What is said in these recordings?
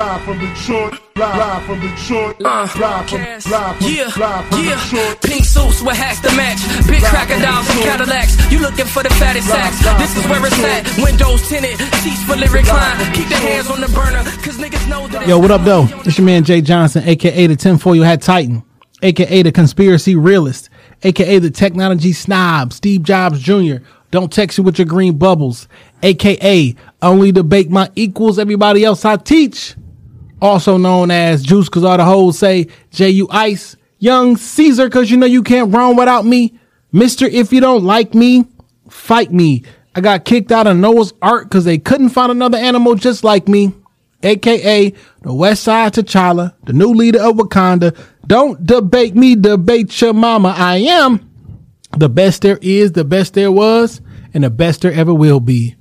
Live from Detroit, live from Detroit, uh, live from, live from, Yeah, live from yeah. Detroit. Pink suits with hats to match. Big crocodiles and Cadillacs. You looking for the fattest sacks. This is where it's at. Windows tinted, seats for lyric line. Keep the hands on the burner, cause niggas know that. Yo, what up, though? It's your man Jay Johnson, aka the tinfoil hat titan, aka the conspiracy realist, aka the technology snob, Steve Jobs Jr. Don't text you with your green bubbles, aka only debate my equals, everybody else I teach. Also known as Juice, cause all the hoes say J.U. Ice, Young Caesar, cause you know you can't run without me. Mister, if you don't like me, fight me. I got kicked out of Noah's Ark cause they couldn't find another animal just like me aka the West Side T'Challa, the new leader of Wakanda. Don't debate me, debate your mama. I am the best there is, the best there was, and the best there ever will be.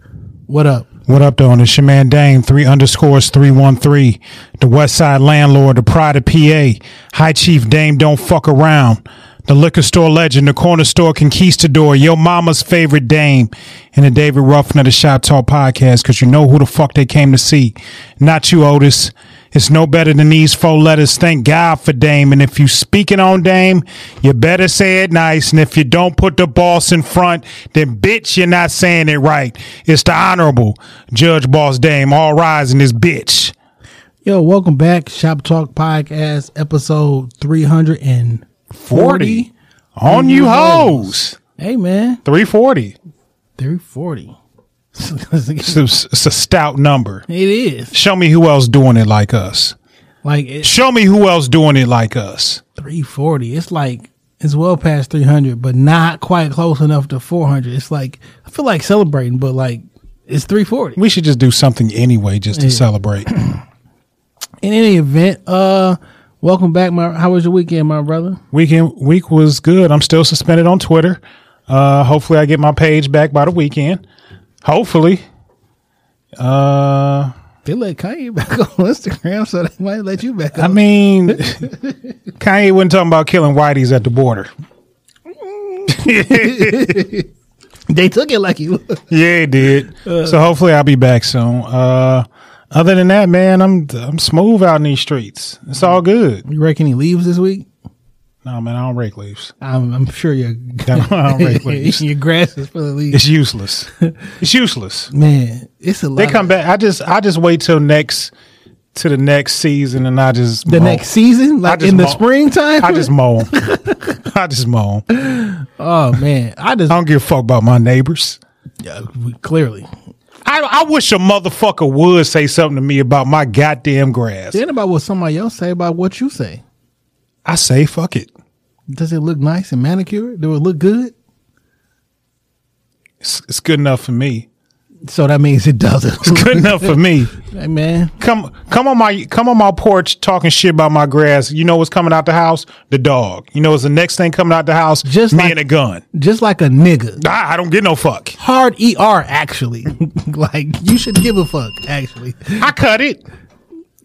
What up? What up, though? It's your man Dame, three underscores, 313. The West Side Landlord, the Pride of PA. High Chief Dame, don't fuck around. The liquor store legend, the corner store conquistador, your mama's favorite dame, and the David Ruffin of the Shop Talk podcast, because you know who the fuck they came to see. Not you, Otis. It's no better than these four letters. Thank God for Dame. And if you speaking on Dame, you better say it nice. And if you don't put the boss in front, then bitch, you're not saying it right. It's the honorable Judge Boss Dame. All rise in this bitch. Yo, welcome back. Shop Talk Podcast, episode 340. 40 on you hoes. Hey, man, 340. 340. It's a, it's a stout number. it is. Show me who else doing it like us. Like, it's Show me who else doing it like us. 340. It's like, it's well past 300, but not quite close enough to 400. It's like, I feel like celebrating, but like, it's 340. We should just do something anyway just to Yeah. celebrate. in any event, uh, welcome back. My how was your weekend, my brother? Weekend week was good. I'm still suspended on Twitter. Uh, hopefully I get my page back by the weekend. Hopefully. Uh, They let Kanye back on Instagram, so they might let you back. I on. mean, Kanye wasn't talking about killing whiteys at the border. they took it like he was. Yeah, it did. so hopefully I'll be back soon. Uh, other than that, man, I'm I'm smooth out in these streets. It's all good. You reckon he leaves this week? No, man, I don't rake leaves. I'm, I'm sure your I don't rake leaves. your grass is full of leaves. It's useless. It's useless. Man, it's a lot. They come back. I just I just wait till next to the next season, and I just the mow. next season, like in the springtime. I just mow. I just mow. oh man, I just I don't give a fuck about my neighbors. yeah, clearly. I I wish a motherfucker would say something to me about my goddamn grass. Then about what somebody else say about what you say. I say fuck it. Does it look nice and manicured? Do it look good? It's, it's good enough for me. So that means it doesn't. It's good enough for me. Hey man, Come come on my come on my porch talking shit about my grass. You know what's coming out the house? The dog. You know what's the next thing coming out the house? Just me like- and a gun. just like a nigga. I, I don't get no fuck. hard ER actually. like you should give a fuck actually. I cut it.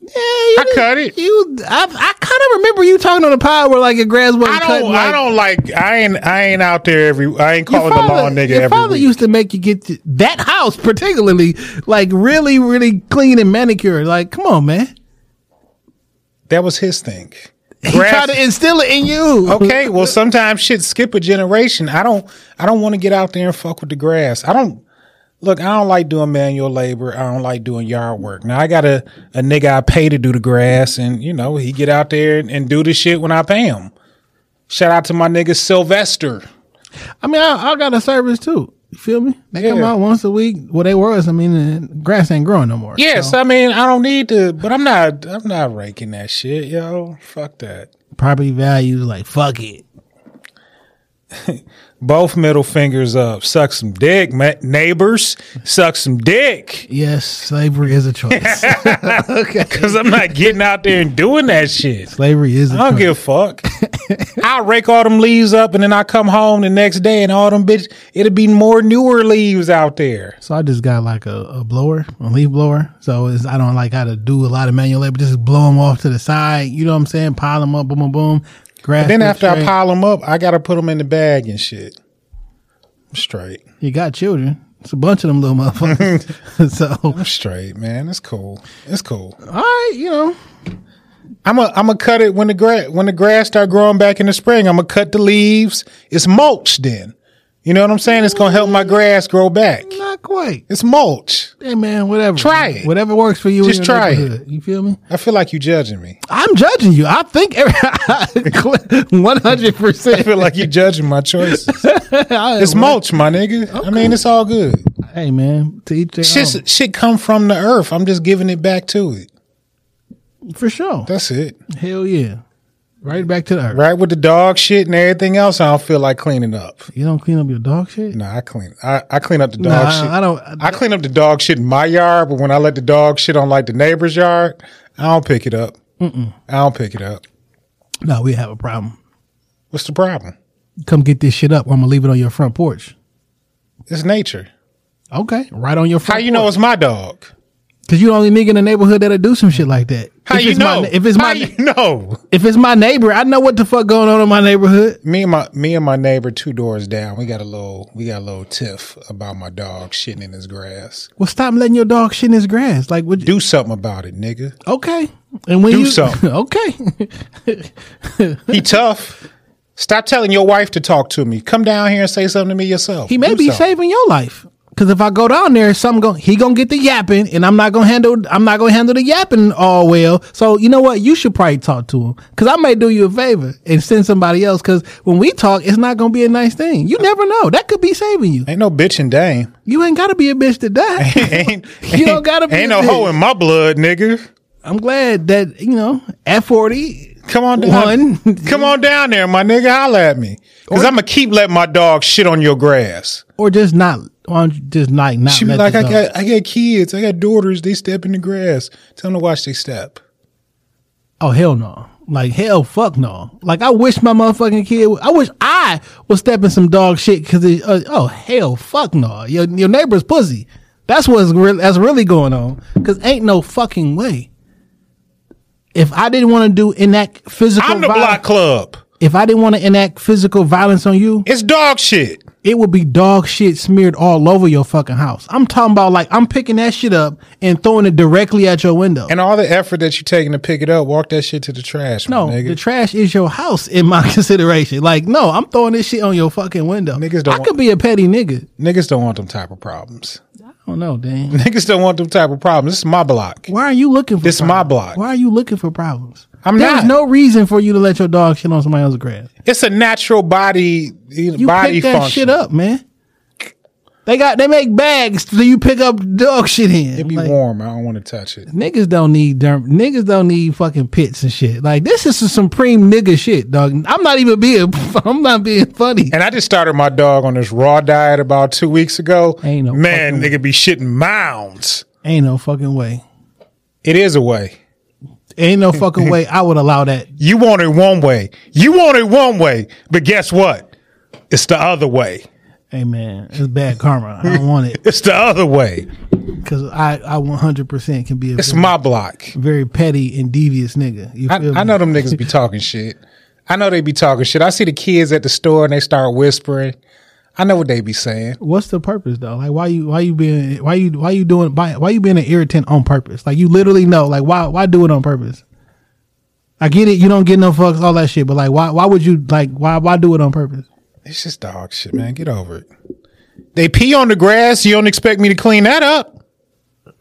Yeah, you I cut it. You, I, I kind of remember you talking on the pod where like your grass wasn't I cut. don't. like, I don't like. I ain't. I ain't out there every. I ain't calling the lawn nigga your every father week. used to make you get to, that house particularly like really, really clean and manicured. Like, come on, man. that was his thing. He Grass- tried to instill it in you. okay. Well, sometimes shit skip a generation. I don't. I don't want to get out there and fuck with the grass. I don't. Look, I don't like doing manual labor. I don't like doing yard work. Now I got a, a nigga I pay to do the grass, and you know he get out there and, and do the shit when I pay him. Shout out to my nigga Sylvester. I mean, I, I got a service too. You feel me? They come out once a week. Well, they was. I mean, the grass ain't growing no more. Yes, So, I mean I don't need to, but I'm not. I'm not raking that shit, yo. Fuck that. property values like fuck it. Both middle fingers up. Suck some dick, ma- neighbors. Suck some dick. Yes, slavery is a choice. okay, Cause I'm not getting out there and doing that shit. slavery is a I don't choice. give a fuck. I rake all them leaves up and then I come home the next day and all them bitch, it'll be more newer leaves out there. So I just got like a, a blower, a leaf blower. So I don't like how to do a lot of manual labor. Just blow them off to the side. You know what I'm saying? Pile them up, boom, boom, boom. Grass. Then after I pile them up, I gotta put them in the bag and shit. I'm straight. you got children. It's a bunch of them little motherfuckers. so I'm straight, man. It's cool. It's cool. All right, you know, I'm a I'm gonna cut it when the grass when the grass start growing back in the spring. I'm gonna cut the leaves. It's mulch then. You know what I'm saying? It's gonna help my grass grow back. not quite. It's mulch. Hey man, whatever. Try it. Whatever works for you. Just try it. You feel me? I feel like you judging me. I'm judging you. I think one hundred percent. I feel like you judging my choices. It's mulch, my nigga. I mean, it's all good. Hey man, to each their Shit, own. shit come from the earth. I'm just giving it back to it. for sure. That's it. Hell yeah, right back to the earth. Right with the dog shit and everything else. I don't feel like cleaning up. You don't clean up your dog shit. No, I clean. I, I clean up the dog Nah, shit. I don't- I clean up the dog shit in my yard, but when I let the dog shit on like the neighbor's yard, I don't pick it up. I don't pick it up. No, we have a problem. What's the problem? Come get this shit up. Or I'm gonna leave it on your front porch. It's nature. Okay, right on your front. How you know it's my dog? Because you the only nigga in the neighborhood that'll do some shit like that. How if you it's know? My, if it's How my you know? if it's my neighbor, I know what the fuck going on in my neighborhood. Me and my me and my neighbor two doors down, we got a little we got a little tiff about my dog shitting in his grass. Well, stop letting your dog shit in his grass. Like, would you? Do something about it, nigga. Okay, and when Do you something. okay, He tough. Stop telling your wife to talk to me. Come down here and say something to me yourself. he may Do be something. saving your life. Because if I go down there, something going he gonna get the yapping, and I'm not gonna handle I'm not gonna handle the yapping all well. So you know what? You should probably talk to him because I may do you a favor and send somebody else. Because when we talk, it's not gonna be a nice thing. You never know. That could be saving you. Ain't no bitch and dame. You ain't gotta be a bitch to die. ain't, You don't gotta be Ain't no hoe bitch. in my blood, nigga. I'm glad that you know at 40. Come on down. One. Come on down there, my nigga. Holla at me. Cause I'm gonna keep letting my dog shit on your grass. Or just not why don't you just like not She be like, I got, I got kids. I got daughters. They step in the grass. Tell them to watch they step. oh hell no like hell fuck no like i wish my motherfucking kid i wish i was stepping some dog shit because uh, oh hell fuck no your, your neighbor's pussy that's what's re- that's really going on because ain't no fucking way if i didn't want to do in that physical I'm the viol- block club. If i didn't want to enact physical violence on you It's dog shit. it would be dog shit smeared all over your fucking house. I'm talking about like I'm picking that shit up and throwing it directly at your window. And all the effort that you're taking to pick it up, walk that shit to the trash, no, nigga. the trash is your house in my consideration. Like, no, I'm throwing this shit on your fucking window. Niggas don't I want- could be a petty nigga. Niggas don't want them type of problems. I don't know, Dan. Niggas don't want them type of problems. This is my block. Why are you looking for This is my problems? block. Why are you looking for problems? I'm not There's not. no reason for you to let your dog shit on somebody else's grass. It's a natural body You know body pick that function. shit up, man. They got they make bags so you pick up dog shit in. It be Like, warm. I don't want to touch it. Niggas don't need derm- niggas don't need fucking pits and shit. Like this is some supreme nigga shit, dog. I'm not even being I'm not being funny. And I just started my dog on this raw diet about two weeks ago. Ain't no Man, nigga be shitting mounds. Ain't no fucking way. It is a way. Ain't no fucking way I would allow that. You want it one way. You want it one way. But guess what? It's the other way. Hey man, it's bad karma. I don't want it It's the other way. because I I 100 percent can be a It's very, my block. very petty and devious nigga. You I, I know them niggas be talking shit. I know they be talking shit. I see the kids at the store and they start whispering. I know what they be saying. What's the purpose though? Like why you why you being why you why you doing why, why you being an irritant on purpose? Like you literally know like why why do it on purpose? I get it, you don't get no fucks, all that shit, but like why why would you like why why do it on purpose? It's just dog shit, man. Get over it. They pee on the grass. You don't expect me to clean that up.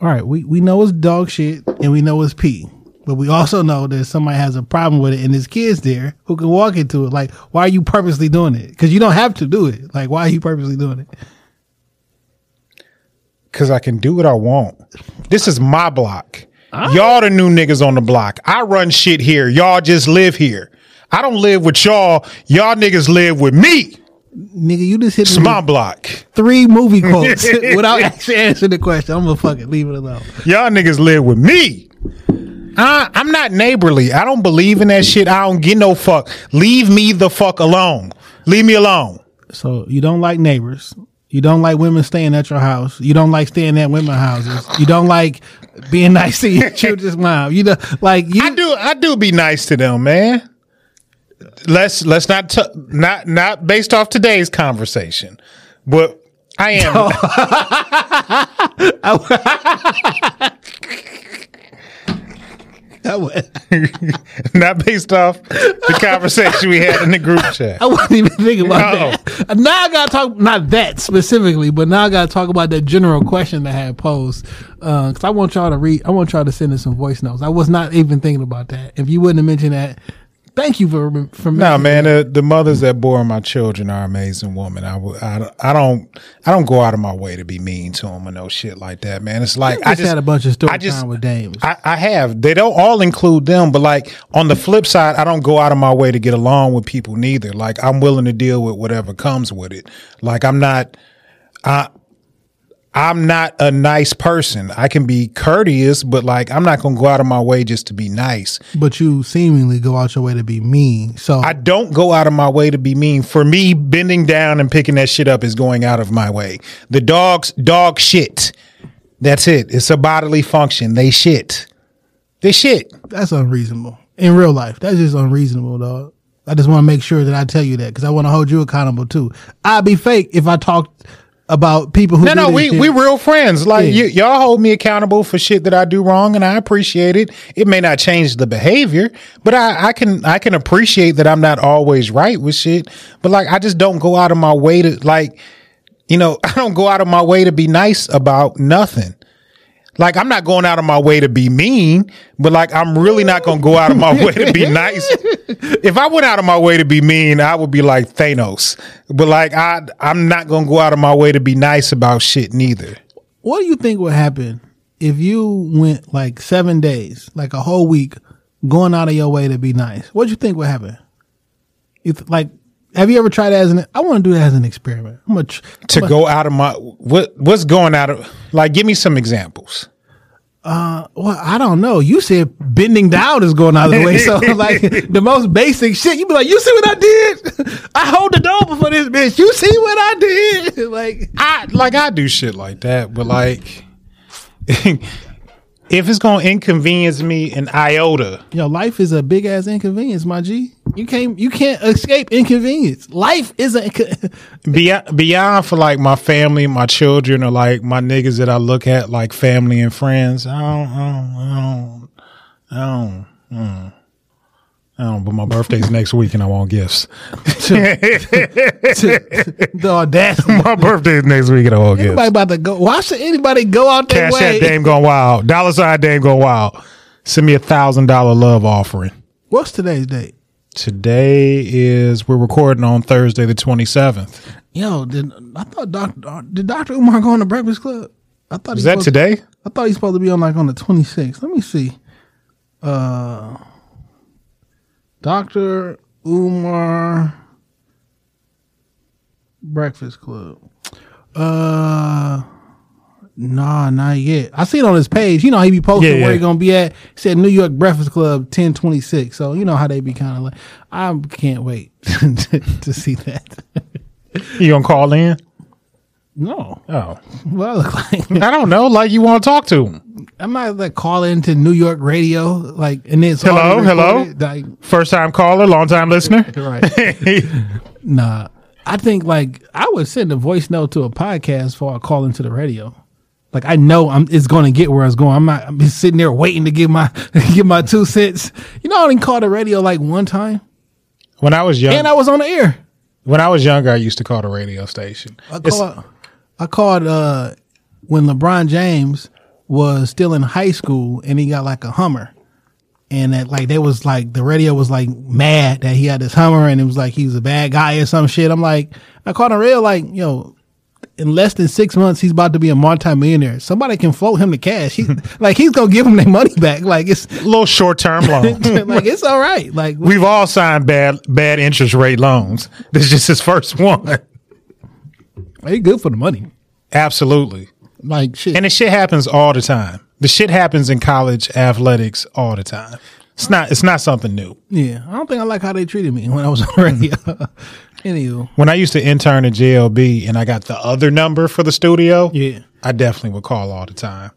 All right, we, we know it's dog shit and we know it's pee. But we also know that somebody has a problem with it and there's kids there who can walk into it. Like, why are you purposely doing it? Because you don't have to do it. Like, why are you purposely doing it? Cause I can do what I want. This is my block. Ah. Y'all the new niggas on the block. I run shit here. Y'all just live here. I don't live with y'all. Y'all niggas live with me. Nigga, you just hit me my block. three movie quotes without actually answering the question. I'm gonna fucking leave it alone. Y'all niggas live with me. I, I'm not neighborly. I don't believe in that shit. I don't get no fuck. Leave me the fuck alone. Leave me alone. So you don't like neighbors. You don't like women staying at your house. You don't like staying at women's houses. You don't like being nice to your children's mom. You know, like you. I do. I do be nice to them, man. Let's let's not t- not not based off today's conversation, but I am I wa- not based off the conversation we had in the group chat. I wasn't even thinking about that. Now I gotta talk, not that specifically, but now I gotta talk about that general question that I had posed. Uh, cause I want y'all to read, I want y'all to send us some voice notes. I was not even thinking about that. If you wouldn't have mentioned that, thank you for, for me. No, mentioning man, the, the mothers that bore my children are amazing women. I, don't- I don't I don't go out of my way to be mean to them or no shit like that, man. It's like You I just just had a bunch of story I just- time with dames. I, I have. They don't all include them, but like on the flip side, I don't go out of my way to get along with people neither. Like I'm willing to deal with whatever comes with it. Like I'm not, I, I'm not a nice person. I can be courteous, but like I'm not gonna go out of my way just to be nice. but you seemingly go out your way to be mean. So I don't go out of my way to be mean. For me, bending down and picking that shit up is going out of my way. The dogs, dog shit. That's it. It's a bodily function. They shit. They shit. that's unreasonable in real life. That's just unreasonable, dog. I just want to make sure that I tell you that because I want to hold you accountable too. I'd be fake if I talked about people who No, no, we shit. we real friends. Like Yeah. y- y'all hold me accountable for shit that I do wrong, and I appreciate it. It may not change the behavior, but I, I can I can appreciate that I'm not always right with shit. But like, I just don't go out of my way to like, you know, I don't go out of my way to be nice about nothing. Like I'm not going out of my way to be mean, but like I'm really not going to go out of my way to be nice. If I went out of my way to be mean, I would be like Thanos. But like I I'm not going to go out of my way to be nice about shit neither. What do you think would happen if you went like seven days, like a whole week, going out of your way to be nice? What do you think would happen? If like, have you ever tried that as an? I want to do that as an experiment. I'm gonna tr- to go out of my what what's going out of like give me some examples Uh, Well, I don't know. You said bending down is going out of the way. So like the most basic shit, you be like, you see what I did? I hold the door before this bitch. You see what I did? Like i like i do shit like that but like if it's gonna inconvenience me an iota Yo, life is a big ass inconvenience, my G. You can't you can't escape inconvenience. Life is a beyond beyond for like my family my children or like my niggas that i look at like family and friends i don't i don't i don't i don't, mm. I don't, but my birthday's next week and I want gifts. the audacity. my birthday's next week and I want Anybody gifts. about to go? Why should anybody go out there? Cash way? that Dame Gone Wild. Dollar sign Dame Gone Wild. Send me a thousand dollar love offering. What's today's date? Today is we're recording on Thursday the twenty seventh. Yo, did I thought Doctor did Doctor Umar go on the Breakfast Club? I thought Is that today? I thought he's supposed to be on like on the 26th. Let me see. Uh, Dr. Umar Breakfast Club. Uh, nah, not yet. I see it on his page. You know, he be posting Yeah, where yeah. he gonna be at. He said New York Breakfast Club 1026. So you know how they be kind of like. I can't wait to, to see that. You gonna call in? No, Oh, what I look like. I don't know. Like you want to talk to him? I'm not like calling to New York radio, like, and it's Hello, hello? Like, First time caller, long time listener. right? nah, I think like I would send a voice note to a podcast before I call into the radio. Like I know I'm, it's going to get where it's going. I'm not. I'm just sitting there waiting to give my give my two cents. You know, I only called the radio like one time, When I was young, and I was on the air. when I was younger, I used to call the radio station. I called, I called uh, when LeBron James was still in high school and he got like a Hummer. And that like they was like the radio was like mad that he had this Hummer and it was like he was a bad guy or some shit. I'm like I called him real like, yo, in less than six months he's about to be a multimillionaire. Somebody can float him the cash. He like he's gonna give him their money back. Like it's a little short term loan. like it's all right. Like We've all signed bad bad interest rate loans. This is just his first one. He good for the money. Absolutely. Like shit. And the shit happens all the time. The shit happens in college athletics all the time. It's not. It's not something new. Yeah, I don't think I like how they treated me when I was on radio. Anywho, When I used to intern at JLB and I got the other number for the studio, yeah, I definitely would call all the time.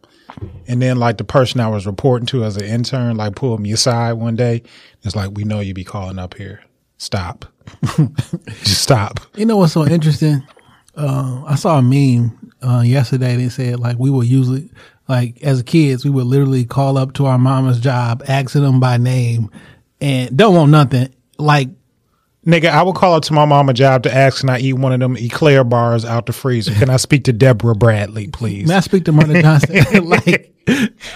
And then like the person I was reporting to as an intern, like pulled me aside one day. It's like, we know you be calling up here. Stop. Just stop. you know what's so interesting? Uh, I saw a meme uh, yesterday. that said like we would usually like as kids we would literally call up to our mama's job, asking them by name, and don't want nothing. Like Nigga, I would call up to my mama job to ask can I eat one of them eclair bars out the freezer. Can I speak to Deborah Bradley, please? may I speak to Murder Johnson? like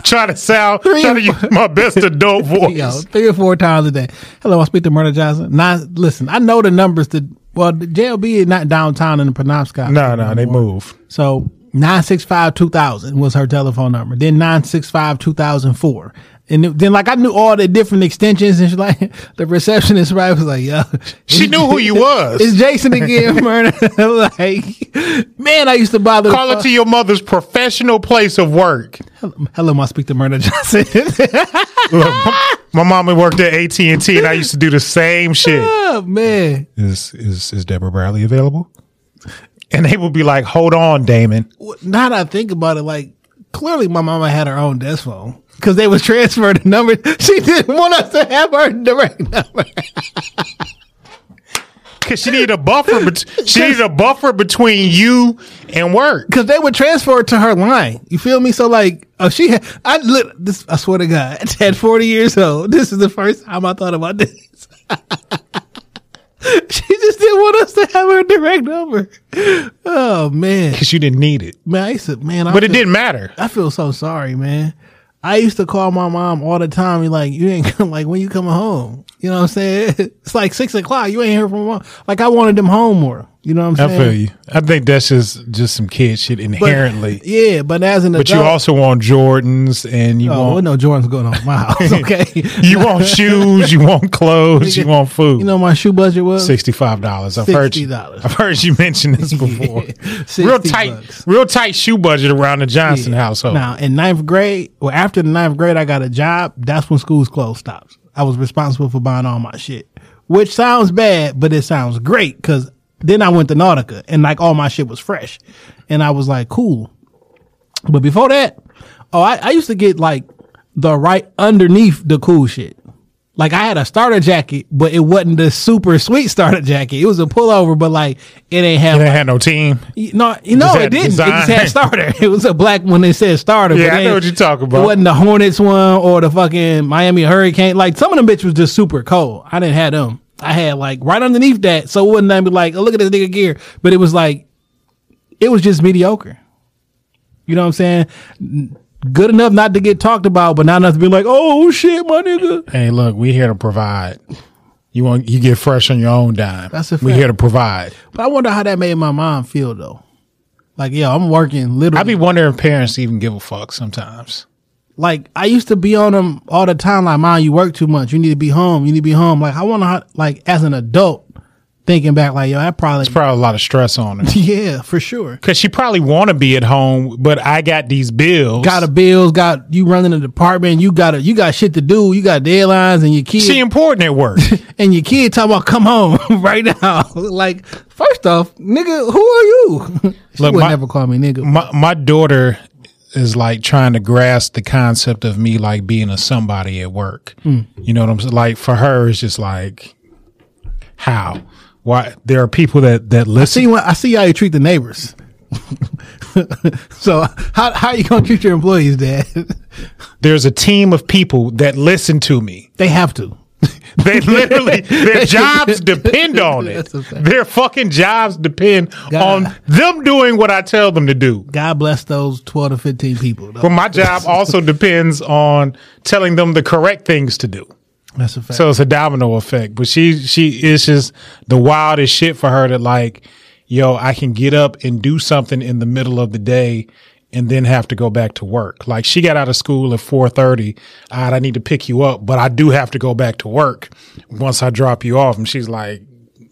try to sound, Three try to use my best adult voice. yo, three or four times a day. Hello, I speak to Murder Johnson. Nine. Listen, I know the numbers. To well, the JLB is not downtown in the Penobscot. No, no, they move. So 965 2000 was her telephone number. Then 965 2004. And then like I knew all the different extensions and she like the receptionist right was like, yo. She knew who you was. It's Jason again, murder. like, man, I used to bother. Call it to your mother's professional place of work. Hello, I speak to Murder Johnson. Look, my, my mama worked at AT and T, and I used to do the same shit. oh man. Is is is Deborah Bradley available? And they would be like, "Hold on, Damon." Now that I think about it, like clearly my mama had her own desk phone because they was transferring the number. She didn't want us to have her direct number. Because she needed a buffer. She needed a buffer between you and work. because they would transfer it to her line. You feel me? So like, oh, she had. I lit this. I swear to God, at forty years old, this is the first time I thought about this. she didn't want us to have her direct number. Oh man, Because you didn't need it, man, I used to man, I but it feel- didn't matter. I feel so sorry, man. I used to call my mom all the time. Be like, you ain't come. Like, when you coming home? You know what I'm saying? It's like six o'clock. You ain't hear from mom. Like, I wanted them home more. You know what I'm saying? I feel you. I think that's just just some kid shit But- inherently. yeah, but as an But you also want Jordans, and you want. Oh, well, want no Jordan's going on my house. Okay, you want shoes, you want clothes, you want food. You know my shoe budget was Sixty five dollars. I've heard you. $60. I've heard you mention this before. 60 real tight, bucks. real tight shoe budget around the Johnson household. Now in ninth grade, well after the ninth grade, I got a job. That's when school's closed stops. I was responsible for buying all my shit, which sounds bad, but it sounds great because then I went to Nautica and like all my shit was fresh, and I was like cool. But before that, oh, I, I used to get like the right underneath the cool shit. Like I had a starter jacket, but it wasn't the super sweet starter jacket. It was a pullover, but like it ain't have You like, have no team. no, you know it didn't. It just had starter. It was a black one that said starter. Yeah, I know what you're talking about. It wasn't the Hornets one or the fucking Miami Hurricane. Like some of them bitches was just super cold. I didn't have them. I had like right underneath that, so it wouldn't be like, oh, look at this nigga gear. But it was like, it was just mediocre. You know what I'm saying? Good enough not to get talked about, but not enough to be like, oh shit, my nigga. Hey, look, we here to provide. You want you get fresh on your own dime. That's a We here to provide. But I wonder how that made my mom feel though. Like, yeah, I'm working literally. I be wondering if parents even give a fuck sometimes. Like I used to be on them all the time. Like, mom, you work too much. You need to be home. You need to be home. Like, I want to, like, as an adult, thinking back, like, yo, I probably, it's Probably a lot of stress on her. yeah, for sure. Cause she probably want to be at home, but I got these bills. Got a bills, got you running the department. You got a, you got shit to do. You got deadlines, and your kid, She important at work. and your kid talking about come home right now. like, first off, nigga, who are you? she Look, would my- never call me nigga. my my daughter is like trying to grasp the concept of me like being a somebody at work. Hmm. You know what I'm saying? Like for her, it's just like how why there are people that that listen. see, what- I see how you treat the neighbors. so how how you gonna treat your employees, Dad? There's a team of people that listen to me. they have to. They literally their jobs depend on it. That's a fact. Their fucking jobs depend God. on them doing what I tell them to do. God bless those twelve to fifteen people. Though. But my job also depends on telling them the correct things to do. That's a fact. So it's a domino effect. But she she is just the wildest shit for her to like, yo, I can get up and do something in the middle of the day and then have to go back to work. Like she got out of school at four thirty. All right, I need to pick you up, but I do have to go back to work once I drop you off. And she's like,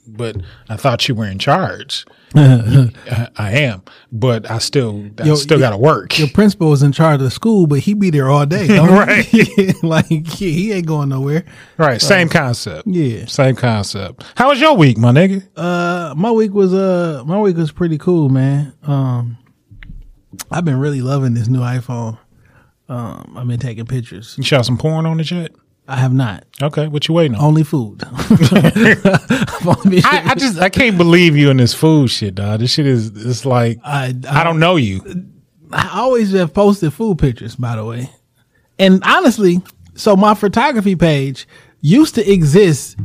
But I thought you were in charge. I, I am, but I still, I Yo, still got to work. Your principal is in charge of the school, but he be there all day. Right. like he, he ain't going nowhere. Right, same concept. Yeah. same concept. How was your week, my nigga? Uh, my week was uh, my week was pretty cool, man. Um, I've been really loving this new iPhone. Um, I've been taking pictures. You shot some porn on it yet? I have not. Okay, what you waiting on? Only food. I, I just I can't believe you in this food shit, dog. This shit is it's like I, I don't know you. I always have posted food pictures, by the way. And honestly, so my photography page used to exist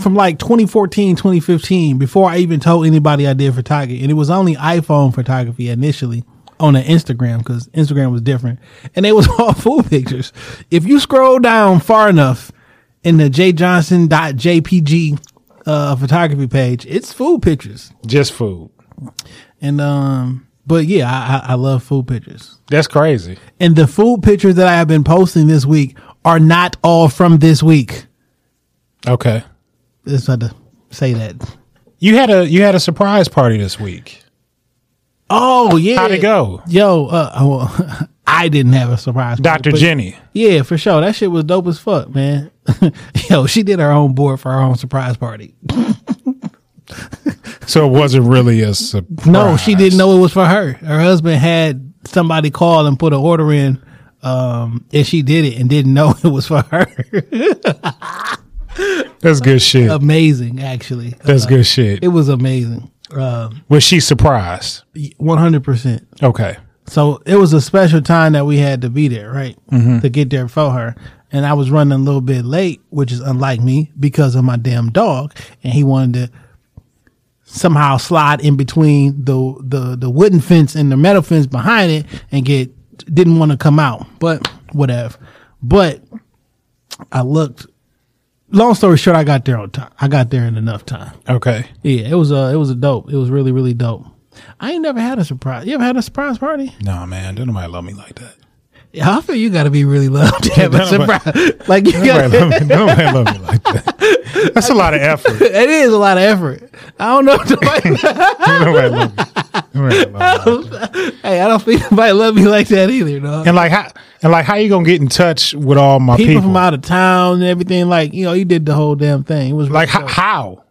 from like 2014, 2015, before I even told anybody I did photography. And it was only iPhone photography initially on the Instagram because Instagram was different. And it was all food pictures. If you scroll down far enough in the jjohnson.jpg uh, photography page, it's food pictures. Just food. And, um, but yeah, I, I love food pictures. That's crazy. And the food pictures that I have been posting this week are not all from this week. Okay. Just had to say that. You had a you had a surprise party this week. Oh yeah, How'd it go? Yo, uh, well, I didn't have a surprise. Dr. Jenny. Yeah, for sure. That shit was dope as fuck, man. Yo, she did her own board for her own surprise party. So it wasn't really a surprise. No, she didn't know it was for her. Her husband had somebody call and put an order in, um, and she did it and didn't know it was for her. That's good shit. amazing, actually. That's Uh, good shit. It was amazing. Um, Was she surprised? one hundred percent. Okay. So it was a special time that we had to be there, right? To get there for her. And I was running a little bit late, which is unlike me because of my damn dog. And he wanted to somehow slide in between the, the, the wooden fence and the metal fence behind it and get, didn't want to come out, but whatever. But I looked, long story short, I got there on time. I got there in enough time. Okay. Yeah, it was a, it was a dope. It was really, really dope. I ain't never had a surprise. You ever had a surprise party? No, man. Don't nobody love me like that. Yeah, I feel you got to be really loved to have a surprise. Like you got, Nobody love me, nobody love me like that. That's a lot of effort. it is a lot of effort. I don't know. if nobody- Nobody love me. Nobody love me like that. hey, I don't think nobody love me like that either, dog. And like how and like how you gonna get in touch with all my People, people? from out of town and everything, like you know, you did the whole damn thing. It was like really how, how?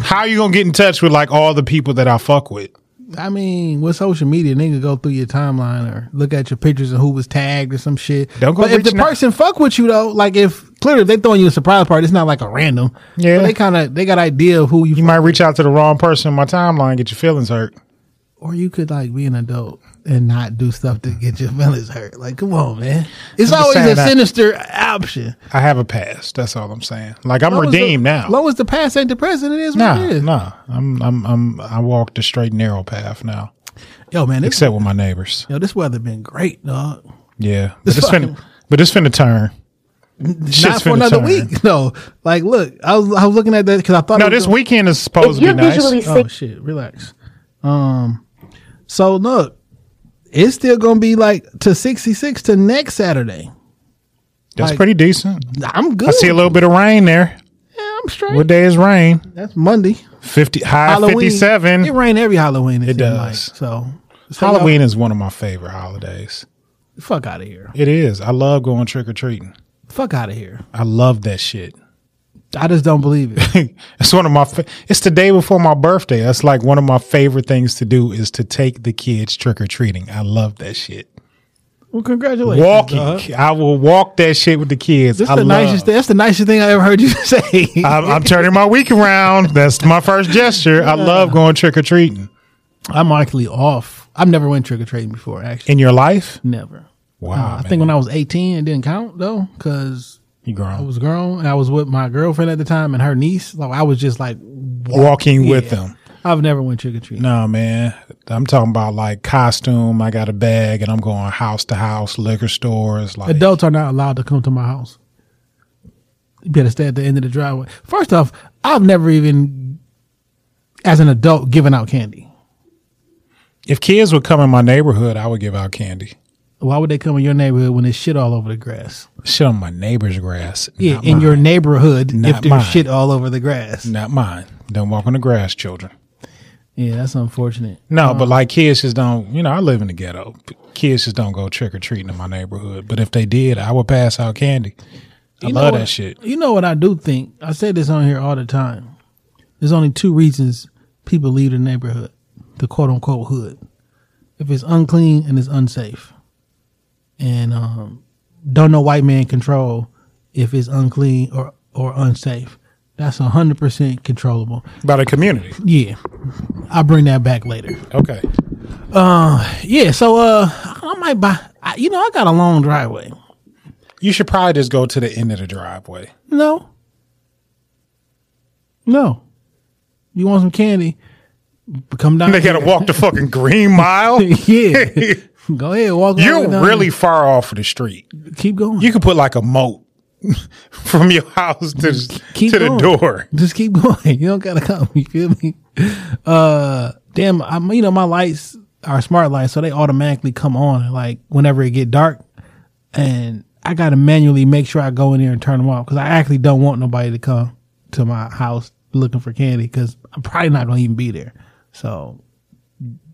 How you gonna get in touch with like all the people that I fuck with? I mean, with social media, nigga go through your timeline or look at your pictures and who was tagged or some shit. Don't go but if the out. person fuck with you though, like if clearly if they throwing you a surprise party, it's not like a random. Yeah. But they kind of they got idea of who you, You might reach out to the wrong person in my timeline, get your feelings hurt. or you could like be an adult and not do stuff to get your feelings hurt. Like, come on, man. It's I'm always a that- sinister option. I have a past. That's all I'm saying. Like I'm Long as the- redeemed now. Long as the past ain't the present, it is what Nah, it is. nah. I'm I'm I'm I walk the straight narrow path now. Yo, man, this, Except with my neighbors. yo, this weather been great, dog. Yeah. But It's it's fucking- finna but it's finna turn. Shit's Not for another turn. week. No, like, look, I was I was looking at that because I thought No, this gonna- weekend is supposed to be nice. visually Oh shit, relax. Um, so look, it's still gonna be like to sixty six to next Saturday. That's like- pretty decent. I'm good. I see a little bit of rain there. Yeah, I'm straight. What day is rain? That's Monday. Fifty high Halloween. fifty seven. It rain every Halloween. It, It does. Like. So, so Halloween is one of my favorite holidays. fuck out of here. It is. I love going trick or treating. Fuck out of here. I love that shit. I just don't believe it. it's one of my. Fa- it's the day before my birthday. That's like one of my favorite things to do is to take the kids trick or treating. I love that shit. well, congratulations. Walking, dog. I will walk that shit with the kids. That's I the love. nicest. That's the nicest thing I ever heard you say. I'm, I'm turning my week around. That's my first gesture. I love going trick or treating. I'm actually off. I've never went trick or treating before. Actually, In your life, never. wow. Uh, I think when I was 18, it didn't count though, because you grown I was grown and I was with my girlfriend at the time and her niece. Like I was just like walking with Yeah. them. I've never went trick or treating. No, man. I'm talking about like costume. I got a bag and I'm going house to house, liquor stores. Like, Adults are not allowed to come to my house. You better stay at the end of the driveway. First off, I've never even, as an adult, given out candy. if kids would come in my neighborhood, I would give out candy. Why would they come in your neighborhood when there's shit all over the grass? Shit on my neighbor's grass. Yeah, not in mine. your neighborhood, if there's mine. shit all over the grass. Not mine. Don't walk on the grass, children. Yeah, that's unfortunate. No, um, but like kids just don't. You know, I live in the ghetto. Kids just don't go trick or treating in my neighborhood. But if they did, I would pass out candy. I love what- that shit. You know what I do think? I say this on here all the time. There's only two reasons people leave the neighborhood, the quote unquote hood. If it's unclean and it's unsafe. And um, don't know white man control if it's unclean or, or unsafe. That's a hundred percent controllable. By the community. Yeah. I'll bring that back later. Okay. Uh, yeah, so uh I might buy I, you know, I got a long driveway. You should probably just go to the end of the driveway. No. No. You want some candy? Come down. They gotta walk the fucking green mile. yeah. Go ahead, walk. all the way You're down really far off of the street. keep going. You could put like a moat from your house to the, to the door. Just keep going. You don't gotta come. You feel me? Uh, damn. I'm. You know, my lights are smart lights, so they automatically come on like whenever it get dark, and I gotta manually make sure I go in there and turn them off because I actually don't want nobody to come to my house looking for candy because I'm probably not gonna even be there. So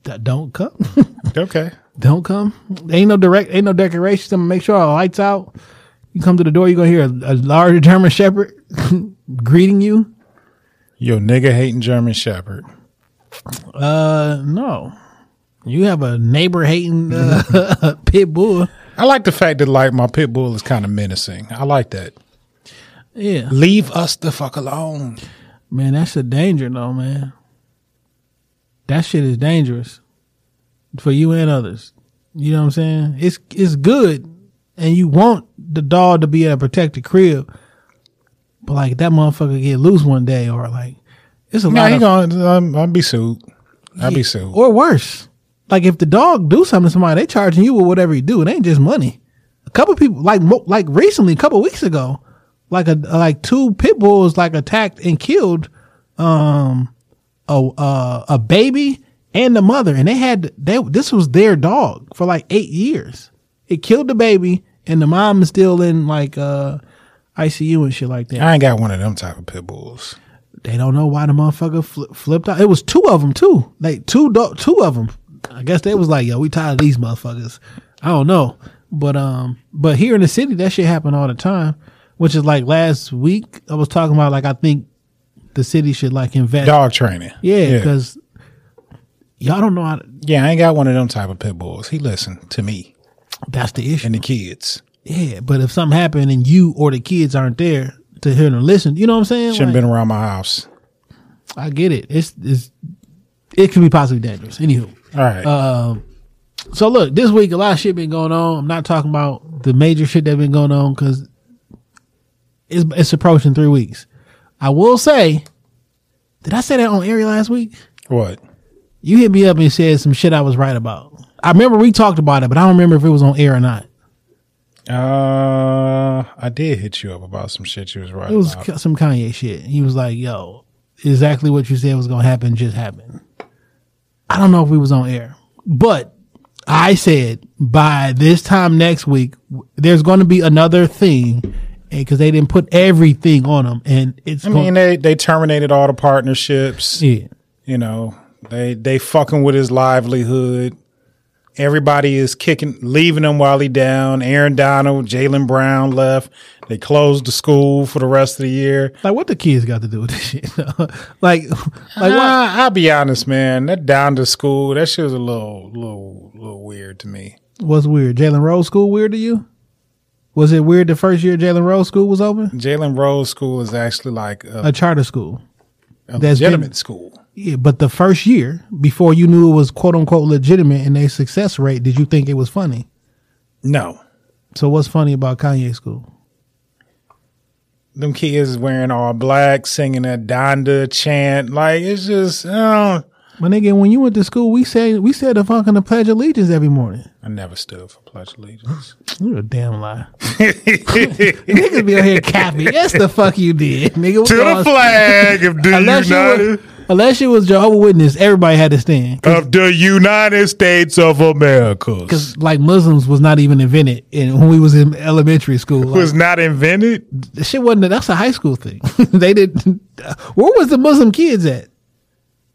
d- don't come. Okay. don't come. Ain't no direct, ain't no decorations. I'm gonna make sure all the lights out. You come to the door, you're gonna hear a, a large German Shepherd greeting you. Yo, nigga hating German Shepherd. Uh, no, you have a neighbor hating uh, pit bull. I like the fact that like my pit bull is kind of menacing. I like that. Yeah, Leave us the fuck alone. man, that's a danger, though, man. That shit is dangerous for you and others. You know what I'm saying? It's it's good, and you want the dog to be able a protect the crib, but like that motherfucker get loose one day, or like it's a Nah, lot he of gonna. Um, I'll be sued. I'll be sued. or worse. Like if the dog do something to somebody, they charging you with whatever you do. It ain't just money. A couple people, like like recently, a couple weeks ago, like a like two pit bulls like attacked and killed um a uh, a baby and the mother, and they had they this was their dog for like eight years. It killed the baby, and the mom is still in like uh ICU and shit like that. I ain't got one of them type of pit bulls. They don't know why the motherfucker fli flipped out. It was two of them too. Like two, do- two of them. I guess they was like, yo, we tired of these motherfuckers. I don't know, but um, but here in the city, that shit happen all the time. Which is like last week, I was talking about like I think the city should like invest. Dog training. Yeah, because y'all don't know how. To, yeah, I ain't got one of them type of pit bulls. He listen to me that's the issue. and the kids. Yeah, but if something happened and you or the kids aren't there to hear them listen, you know what I'm saying? Shouldn't Like, been around my house. I get it. It's it's it can be possibly dangerous. Anywho. All right. Uh, So look, this week a lot of shit been going on. I'm not talking about the major shit that been going on because it's it's approaching three weeks. I will say, did I say that on air last week? what? You hit me up and said some shit I was right about. I remember we talked about it, but I don't remember if it was on air or not. Uh, I did hit you up about some shit you was right about. It was about. Some Kanye shit. He was like, "Yo, exactly what you said was gonna happen just happened." I don't know if we was on air, but I said by this time next week, there's going to be another thing, because they didn't put everything on them, and it's I mean, they they terminated all the partnerships. yeah, You know, they they fucking with his livelihood. Everybody is kicking, leaving him while he down. Aaron Donald, Jaylen Brown left. They closed the school for the rest of the year. like what the kids got to do with this shit? like, like? Uh, I'll be honest, man. That Donda school, that shit was a little, little, little weird to me. What's weird? Jalen Rose School weird to you? Was it weird the first year Jalen Rose School was open? Jalen Rose School is actually like a, A charter school. a that's legitimate been- school. Yeah, but the first year before you knew it was quote unquote legitimate and their success rate, did you think it was funny? No, So what's funny about Kanye school? them kids wearing all black, singing a Donda chant. Like it's just, uh, When again, when you went to school, we said we said the fucking the Pledge of Allegiance every morning. I never stood for Pledge of Allegiance. You're a damn lie. Niggas be out here capping. Yes, the fuck you did, nigga. to the flag of the Unless you, United unless you was Jehovah Witness, everybody had to stand. of the United States of America. Because like Muslims was not even invented in, when we was in elementary school. Like, was not invented. the shit wasn't. That's a high school thing. they didn't. Where was the Muslim kids at?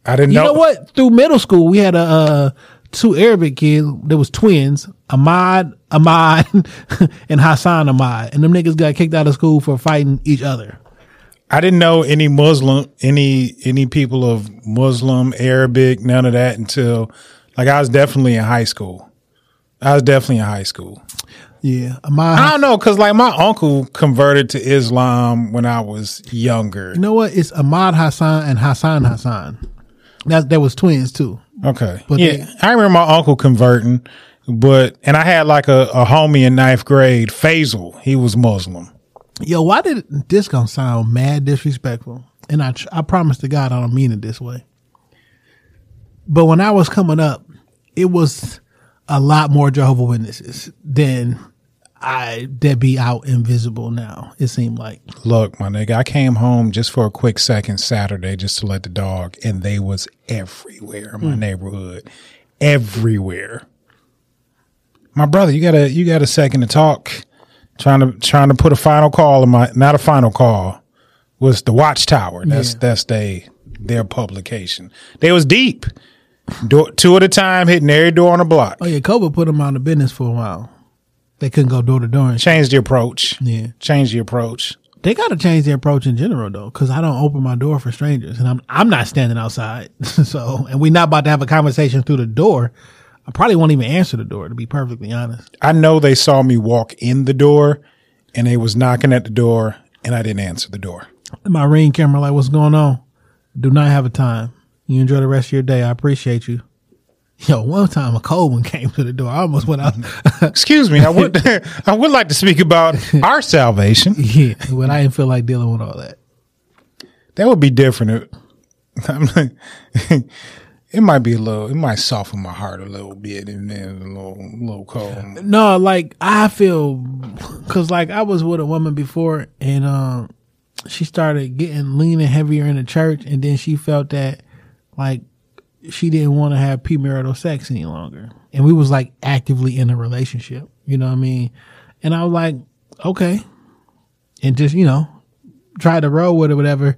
I didn't You know. know what? Through middle school, we had a uh, two Arabic kids. There was twins, Ahmad, Ahmad, and Hassan Ahmad, and them niggas got kicked out of school for fighting each other. I didn't know any Muslim, any any people of Muslim, Arabic, none of that until like I was definitely in high school. I was definitely in high school. Yeah, Ahmad. I don't know because like my uncle converted to Islam when I was younger. you know what? It's Ahmad Hassan and Hassan Hassan. That there was twins too. Okay, But yeah, they- I remember my uncle converting, but and I had like a, a homie in ninth grade, Faisal. He was Muslim. Yo, why did this gonna sound mad disrespectful? And I, I promise to God, I don't mean it this way. But when I was coming up, it was a lot more Jehovah Witnesses than I that be out invisible now. It seemed like Look, my nigga, I came home just for a quick second Saturday just to let the dog, and they was everywhere in my hmm. neighborhood, everywhere. My brother, you got a you got a second to talk. Trying to trying to put a final call in my not a final call was the Watchtower. That's Yeah. that's they their publication. They was deep, door, two at a time, hitting every door on the block. oh yeah, COVID put them out of business for a while. They couldn't go door to door. and shit. The approach. Yeah, change the approach. they got to change their approach in general though, because I don't open my door for strangers, and I'm I'm not standing outside. so, and we're not about to have a conversation through the door. I probably won't even answer the door to be perfectly honest. I know they saw me walk in the door and they was knocking at the door and I didn't answer the door. my ring camera like what's going on do not have a time you enjoy the rest of your day i appreciate you yo one time a cold one came to the door i almost went out Excuse me, I would I would like to speak about our salvation. yeah but i didn't feel like dealing with all that That would be different. It might be a little it might soften my heart a little bit and then a little little cold. no like i feel because like i was with a woman before and um she started getting leaner heavier in the church and then she felt that like she didn't want to have premarital sex any longer. And we was like actively in a relationship you know what i mean? And i was like okay. And just you know tried to roll with it whatever.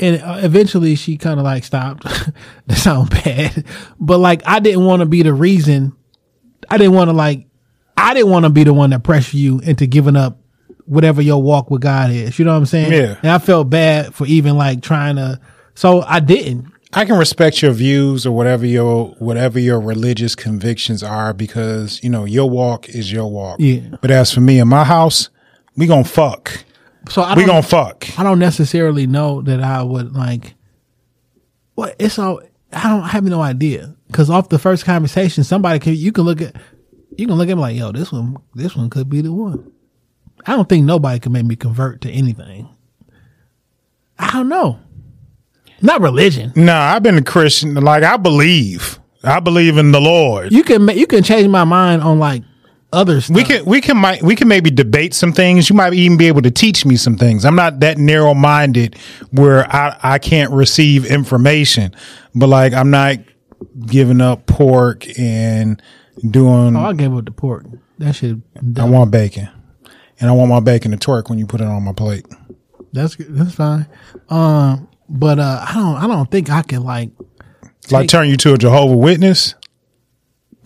And uh, eventually she kind of like stopped. That sounds bad. But like i didn't want to be the reason. I didn't want to like i didn't want to be the one that pressure you into giving up whatever your walk with god is. You know what i'm saying? Yeah. and i felt bad for even like trying to so i didn't I can respect your views or whatever your whatever your religious convictions are because you know your walk is your walk. Yeah. But as for me in my house, we gonna fuck. so i We don't gonna fuck. I don't necessarily know that I would like. Well, it's all I don't I have no idea because off the first conversation, somebody can you can look at you can look at me like, yo, this one this one could be the one. I don't think nobody can make me convert to anything. I don't know. Not religion. Nah, I've been a Christian. Like I believe, I believe in the Lord. You can ma- you can change my mind on like other stuff. We can we can might we can maybe debate some things. You might even be able to teach me some things. I'm not that narrow minded where I I can't receive information, but like I'm not giving up pork and doing. Oh, I gave up the pork. That shit. I want bacon, and I want my bacon to twerk when you put it on my plate. That's that's fine. Um, but uh, I don't I don't think I can like Like turn you to a Jehovah Witness.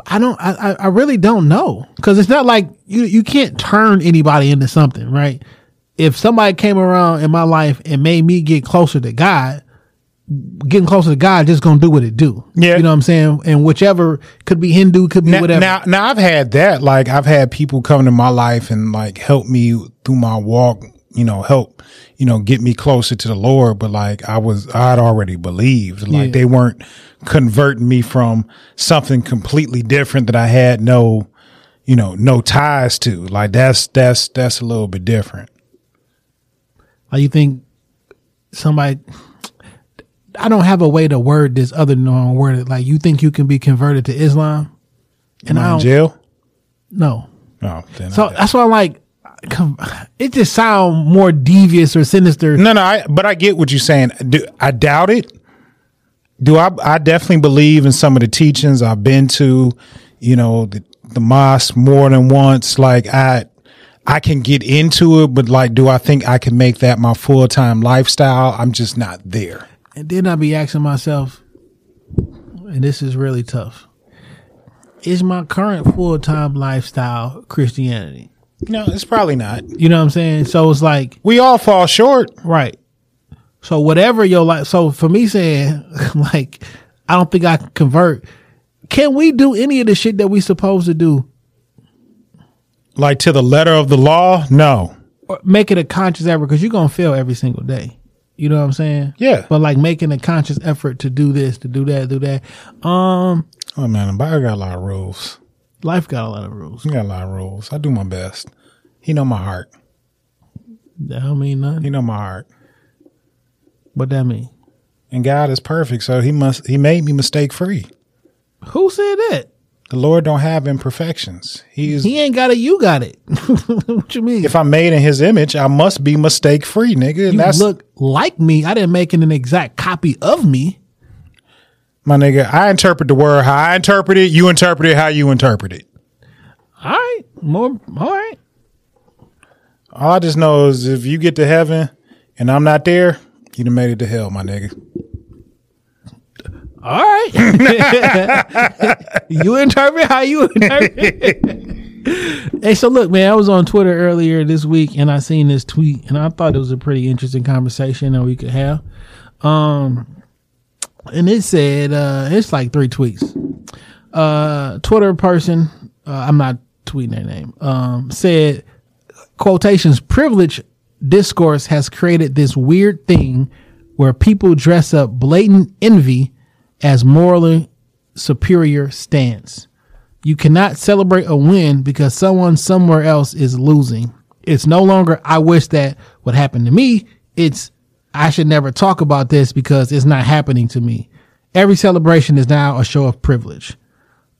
I don't. I, I- really don't know because it's not like you. You can't turn anybody into something, right? If somebody came around in my life and made me get closer to God, getting closer to God just gonna do what it do. Yeah. you know what I'm saying. And whichever could be Hindu, could be Now, whatever. now, now I've had that. Like I've had people come to my life and like help me through my walk. You know, help you know get me closer to the Lord. But like I was, I'd already believed. Like Yeah. they weren't converting me from something completely different that I had no, you know, no ties to. Like that's that's that's a little bit different. Like you think somebody? I don't have a way to word this other than on word it. Like you think you can be converted to Islam, and I I in jail? No, Oh, then so I- that's why I'm like, it just sound more devious or sinister. No, no, I, but I get what you're saying. Do, I doubt it. Do I? I definitely believe in some of the teachings I've been to. You know, the, the mosque more than once. Like I, I can get into it, but like, do I think I can make that my full time lifestyle? I'm just not there. And then I be asking myself, and this is really tough. Is my current full time lifestyle Christianity? No, it's probably not. You know what I'm saying? So it's like, We all fall short. right. So whatever your life, so for me saying, like, I don't think I can convert. Can we do any of the shit that we supposed to do Like to the letter of the law? No. or make it a conscious effort because you're gonna fail every single day. You know what I'm saying? Yeah. But like making a conscious effort to do this, to do that, do that. Um, Oh man, the Bible got a lot of rules. Life got a lot of rules. He got a lot of rules. I do my best. He know my heart. That don't mean nothing. He know my heart. What that mean? And God is perfect, so he must he made me mistake free. Who said that? The Lord don't have imperfections. He is He ain't got it. You got it. what you mean? if I'm made in his image, I must be mistake free, nigga. you That's look like me. I didn't make an exact copy of me. My nigga. I interpret the word how I interpret it. You interpret it how you interpret it. All right, more. All right. All I just know is if you get to heaven and I'm not there, you done made it to hell, my nigga. All right. you interpret how you interpret. hey, so look, man, I was on Twitter earlier this week and I seen this tweet and I thought it was a pretty interesting conversation that we could have. Um, and it said, uh, it's like three tweets. Uh, Twitter person, uh, I'm not tweeting their name, um, said, quotations, privilege discourse has created this weird thing where people dress up blatant envy as morally superior stance. You cannot celebrate a win because someone somewhere else is losing. It's no longer, I wish that would happen to me. It's, I should never talk about this because it's not happening to me. Every celebration is now a show of privilege.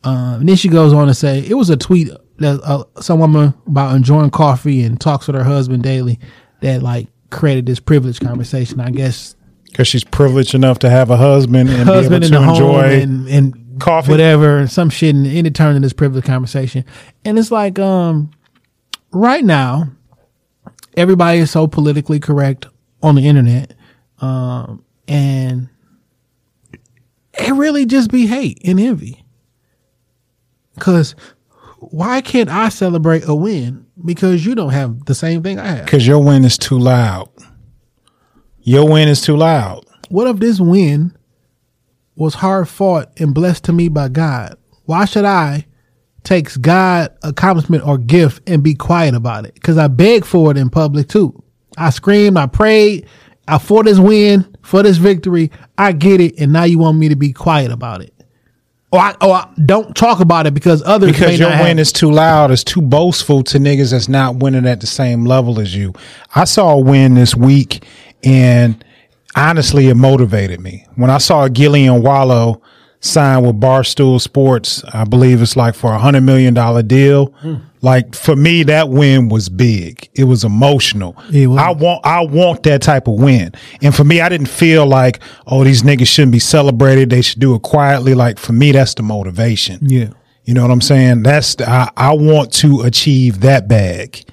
Um, and then she goes on to say, it was a tweet that uh, some woman about enjoying coffee and talks with her husband daily that like created this privilege conversation. I guess Because she's privileged enough to have a husband and husband be able to enjoy and, and coffee. whatever, and some shit, and, and it turned into this privilege conversation. And it's like, um, right now, everybody is so politically correct on the internet, um, and it really just be hate and envy. Cause why can't I celebrate a win? Because you don't have the same thing I have. Because your win is too loud. Your win is too loud. What if this win was hard fought and blessed to me by God? Why should I take God accomplishment or gift and be quiet about it? Because I beg for it in public too. I screamed, I prayed, I for this win, for this victory. I get it, and now you want me to be quiet about it. Or I, or I don't talk about it because others Because your win is too loud, it's too boastful to niggas that's not winning at the same level as you. I saw a win this week and honestly it motivated me. When I saw Gillie and Wallo sign with Barstool Sports, I believe it's like for a hundred million dollar deal. Hmm. Like for me, that win was big. It was emotional. It was. I want, I want that type of win. And for me, I didn't feel like, oh, these niggas shouldn't be celebrated. They should do it quietly. Like for me, that's the motivation. Yeah. You know what I'm saying? That's the, I, I want to achieve that bag.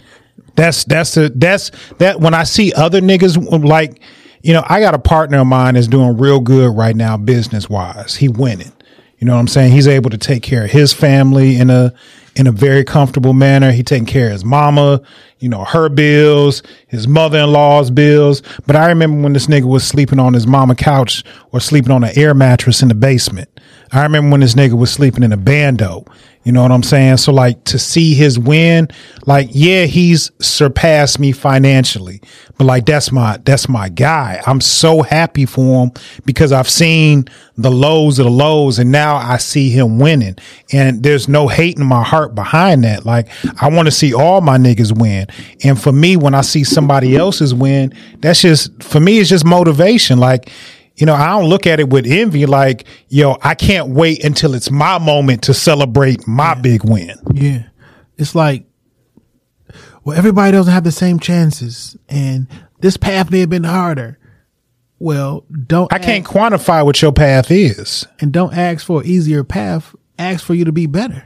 That's that's the that's that when I see other niggas like, you know, I got a partner of mine that's doing real good right now business wise. He winning. You know what I'm saying? He's able to take care of his family in a in a very comfortable manner. He taking care of his mama, you know, her bills, his mother-in-law's bills. But I remember when this nigga was sleeping on his mama couch or sleeping on an air mattress in the basement. I remember when this nigga was sleeping in a bando. You know what I'm saying? So like to see his win, like yeah, he's surpassed me financially, but like that's my that's my guy. I'm so happy for him because I've seen the lows of the lows and now I see him winning. And there's no hate in my heart behind that. Like I want to see all my niggas win. And for me when I see somebody else's win, that's just for me it's just motivation. Like you know, I don't look at it with envy like, yo, I can't wait until it's my moment to celebrate my big win. Yeah. It's like, well, everybody doesn't have the same chances, and this path may have been harder. Well, don't I can't quantify what your path is. and don't ask for an easier path. Ask for you to be better.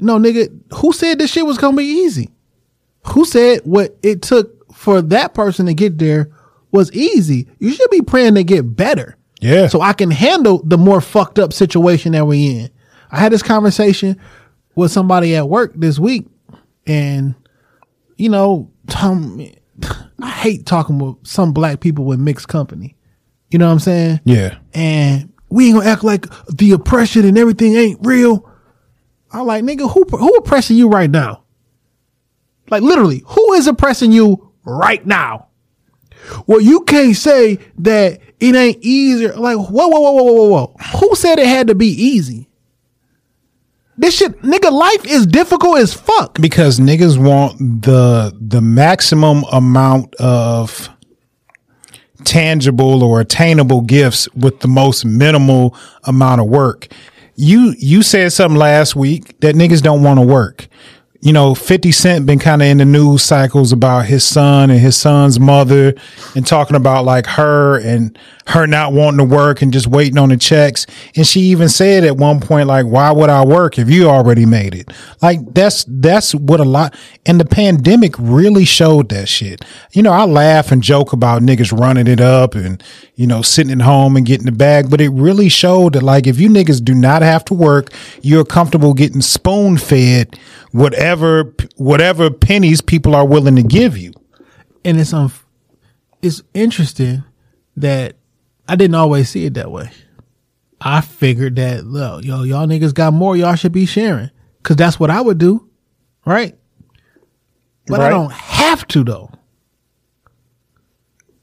No, nigga, who said this shit was gonna be easy? Who said what it took for that person to get there was easy? You should be praying to get better. Yeah. So I can handle the more fucked up situation that we're in. I had this conversation with somebody at work this week and you know, Tom, um, I hate talking with some black people with mixed company. You know what I'm saying? yeah. and we ain't gonna act like the oppression and everything ain't real. I'm like, nigga, who who oppressing you right now? Like literally, who is oppressing you right now? Well, you can't say that it ain't easier. Like, whoa, whoa, whoa, whoa, whoa, whoa. Who said it had to be easy? This shit, nigga, life is difficult as fuck. because niggas want the the maximum amount of tangible or attainable gifts with the most minimal amount of work. You you said something last week that niggas don't want to work. You know, 50 Cent been kind of in the news cycles about his son and his son's mother and talking about like her and her not wanting to work and just waiting on the checks. And she even said at one point, like, why would I work if you already made it? Like that's, that's what a lot, and the pandemic really showed that shit. You know, I laugh and joke about niggas running it up and, you know, sitting at home and getting the bag, but it really showed that like, if you niggas do not have to work, you're comfortable getting spoon fed whatever, whatever pennies people are willing to give you. And it's um, it's interesting that I didn't always see it that way. I figured that, look, yo, y'all niggas got more, y'all should be sharing. Cause that's what I would do. Right? But I don't have to though.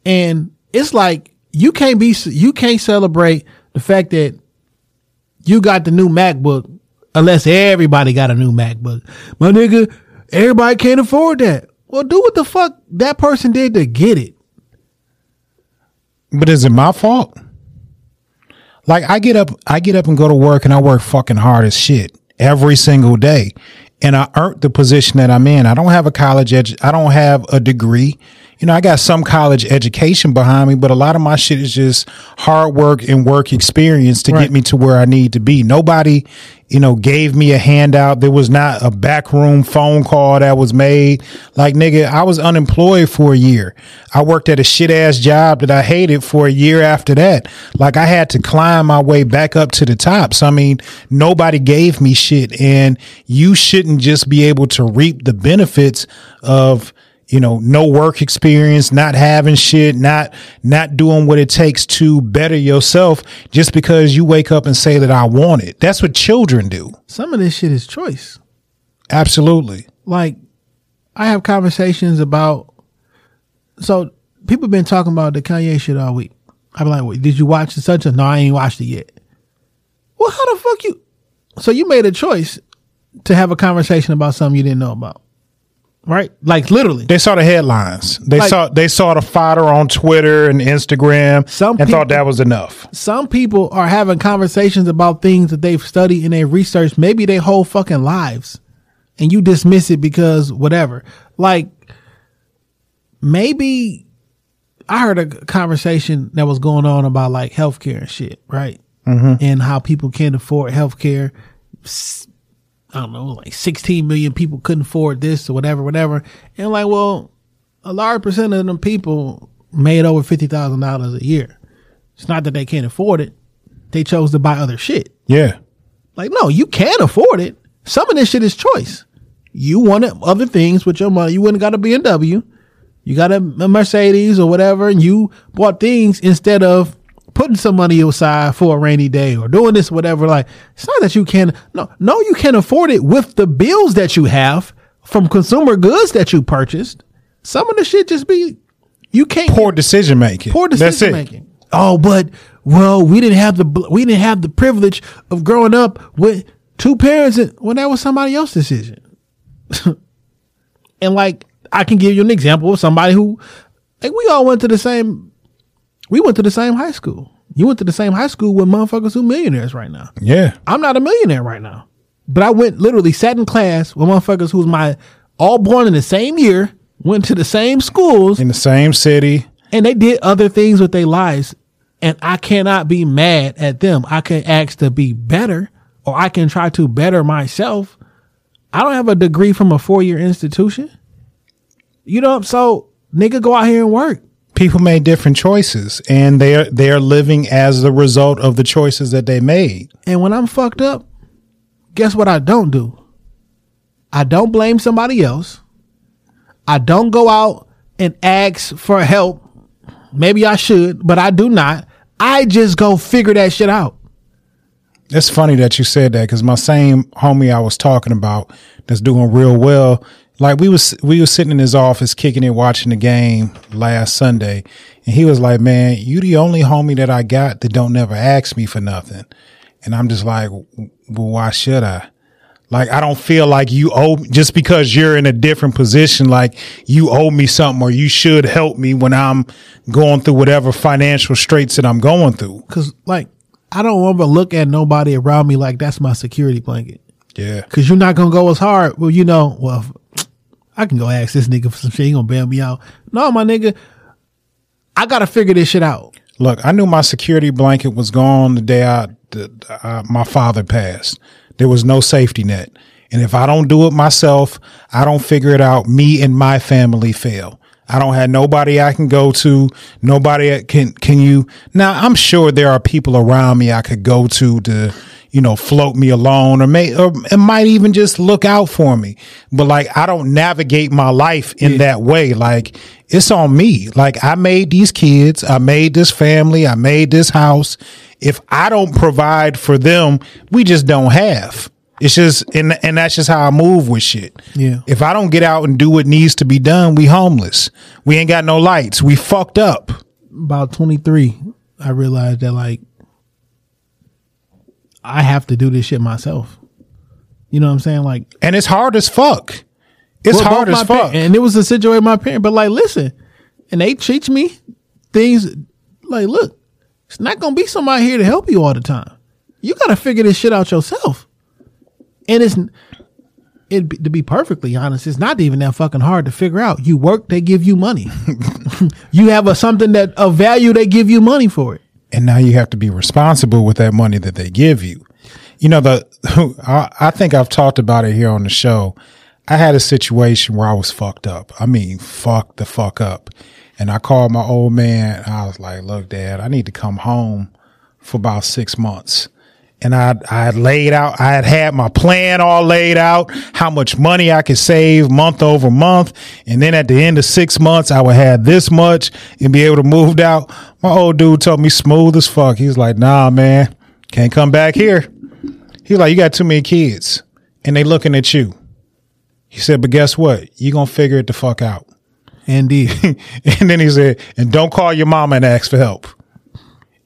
And it's like, you can't be, you can't celebrate the fact that you got the new MacBook unless everybody got a new MacBook. My nigga, everybody can't afford that. Well, do what the fuck that person did to get it. But is it my fault? Like I get up, I get up and go to work and I work fucking hard as shit every single day. And I earned the position that I'm in. I don't have a college edu- I don't have a degree. You know, I got some college education behind me, but a lot of my shit is just hard work and work experience to Right. get me to where I need to be. Nobody, you know, gave me a handout. There was not a backroom phone call that was made. Like, nigga, I was unemployed for a year. I worked at a shit ass job that I hated for a year after that. Like, I had to climb my way back up to the top. So, I mean, nobody gave me shit. And you shouldn't just be able to reap the benefits of, you know, no work experience, not having shit, not not doing what it takes to better yourself just because you wake up and say that I want it. That's what children do. Some of this shit is choice. Absolutely. Like, I have conversations about, so people been talking about the Kanye shit all week. I'm like, Wait, did you watch the such a? No, I ain't watched it yet. Well, how the fuck you? So you made a choice to have a conversation about something you didn't know about, right? Like literally. They saw the headlines. They Like- saw they saw the fodder on Twitter and Instagram Some and thought that was enough. Some people are having conversations about things that they've studied and they've researched maybe their whole fucking lives, and you dismiss it because whatever. Like maybe I heard a conversation that was going on about like healthcare and shit, right? Mm-hmm. And how people can't afford healthcare. I don't know, like 16 million people couldn't afford this or whatever, whatever. And like, well, a large percent of them people made over $50,000 a year. It's not that they can't afford it. They chose to buy other shit. Yeah. Like, no, you can afford it. Some of this shit is choice. You wanted other things with your money. You wouldn't got a BMW. You got a Mercedes or whatever, and you bought things instead of putting some money aside for a rainy day or doing this, whatever. Like, it's not that you can, no, no, you can afford it with the bills that you have from consumer goods that you purchased. Some of the shit just be, you can't Poor decision making. poor decision making. Oh, but well, we didn't have the we didn't have the privilege of growing up with two parents. And, well, that was somebody else's decision. and like, I can give you an example of somebody who, like, we all went to the same. We went to the same high school. You went to the same high school with motherfuckers who millionaires right now. Yeah. I'm not a millionaire right now, but I went literally sat in class with motherfuckers who's my all born in the same year, went to the same schools, In the same city. and they did other things with their lives and i cannot be mad at them i can ask to be better or i can try to better myself i don't have a degree from a four-year institution you know so nigga go out here and work people made different choices and they're they're living as the result of the choices that they made. And when I'm fucked up, guess what I don't do? I don't blame somebody else. I don't go out and ask for help. Maybe I should, but I do not. I just go figure that shit out. It's funny that you said that because my same homie I was talking about that's doing real well. Like we was we was sitting in his office kicking it, watching the game last Sunday, and he was like, "Man, you the only homie that I got that don't never ask me for nothing." And I'm just like, "Well, why should I?" Like I don't feel like you owe just because you're in a different position. Like you owe me something or you should help me when I'm going through whatever financial straits that I'm going through. Cause like, I don't want to look at nobody around me like that's my security blanket. Yeah. Cause you're not gonna go as hard. Well, you know, well, I can go ask this nigga for some shit. He gonna bail me out. No, my nigga, I gotta figure this shit out. Look, I knew my security blanket was gone the day I, the, uh, my father passed. There was no safety net. And if I don't do it myself, I don't figure it out, me and my family fail. I don't have nobody I can go to. Nobody can, can you? Now, I'm sure there are people around me I could go to to, you know, float me alone or may, or it might even just look out for me. But like, I don't navigate my life in that way. Like, it's on me. Like, I made these kids. I made this family. I made this house. If I don't provide for them, we just don't have. It's just, and, and that's just how I move with shit. Yeah. If I don't get out and do what needs to be done, we homeless. We ain't got no lights. We fucked up. About 23, I realized that like, I have to do this shit myself. You know what I'm saying? Like, And it's hard as fuck. It's Well, hard as fuck. and it was a situation my parent. But like, listen, and they teach me things like, look, it's not gonna be somebody here to help you all the time. You gotta figure this shit out yourself. And it's it to be perfectly honest, it's not even that fucking hard to figure out. You work, they give you money. you have a something that of value, they give you money for it. And now you have to be responsible with that money that they give you. You know, the I, I think I've talked about it here on the show. I had a situation where I was fucked up. I mean, fucked the fuck up. And I called my old man. I was like, look, dad, I need to come home for about six months. And I, I had laid out, I had had my plan all laid out, how much money I could save month over month. And then at the end of six months, I would have this much and be able to move out. My old dude told me smooth as fuck. He's like, nah, man, can't come back here. He's like, you got too many kids and they looking at you. He said, but guess what? You gonna figure it the fuck out. Indeed. and then he said, and don't call your mama and ask for help.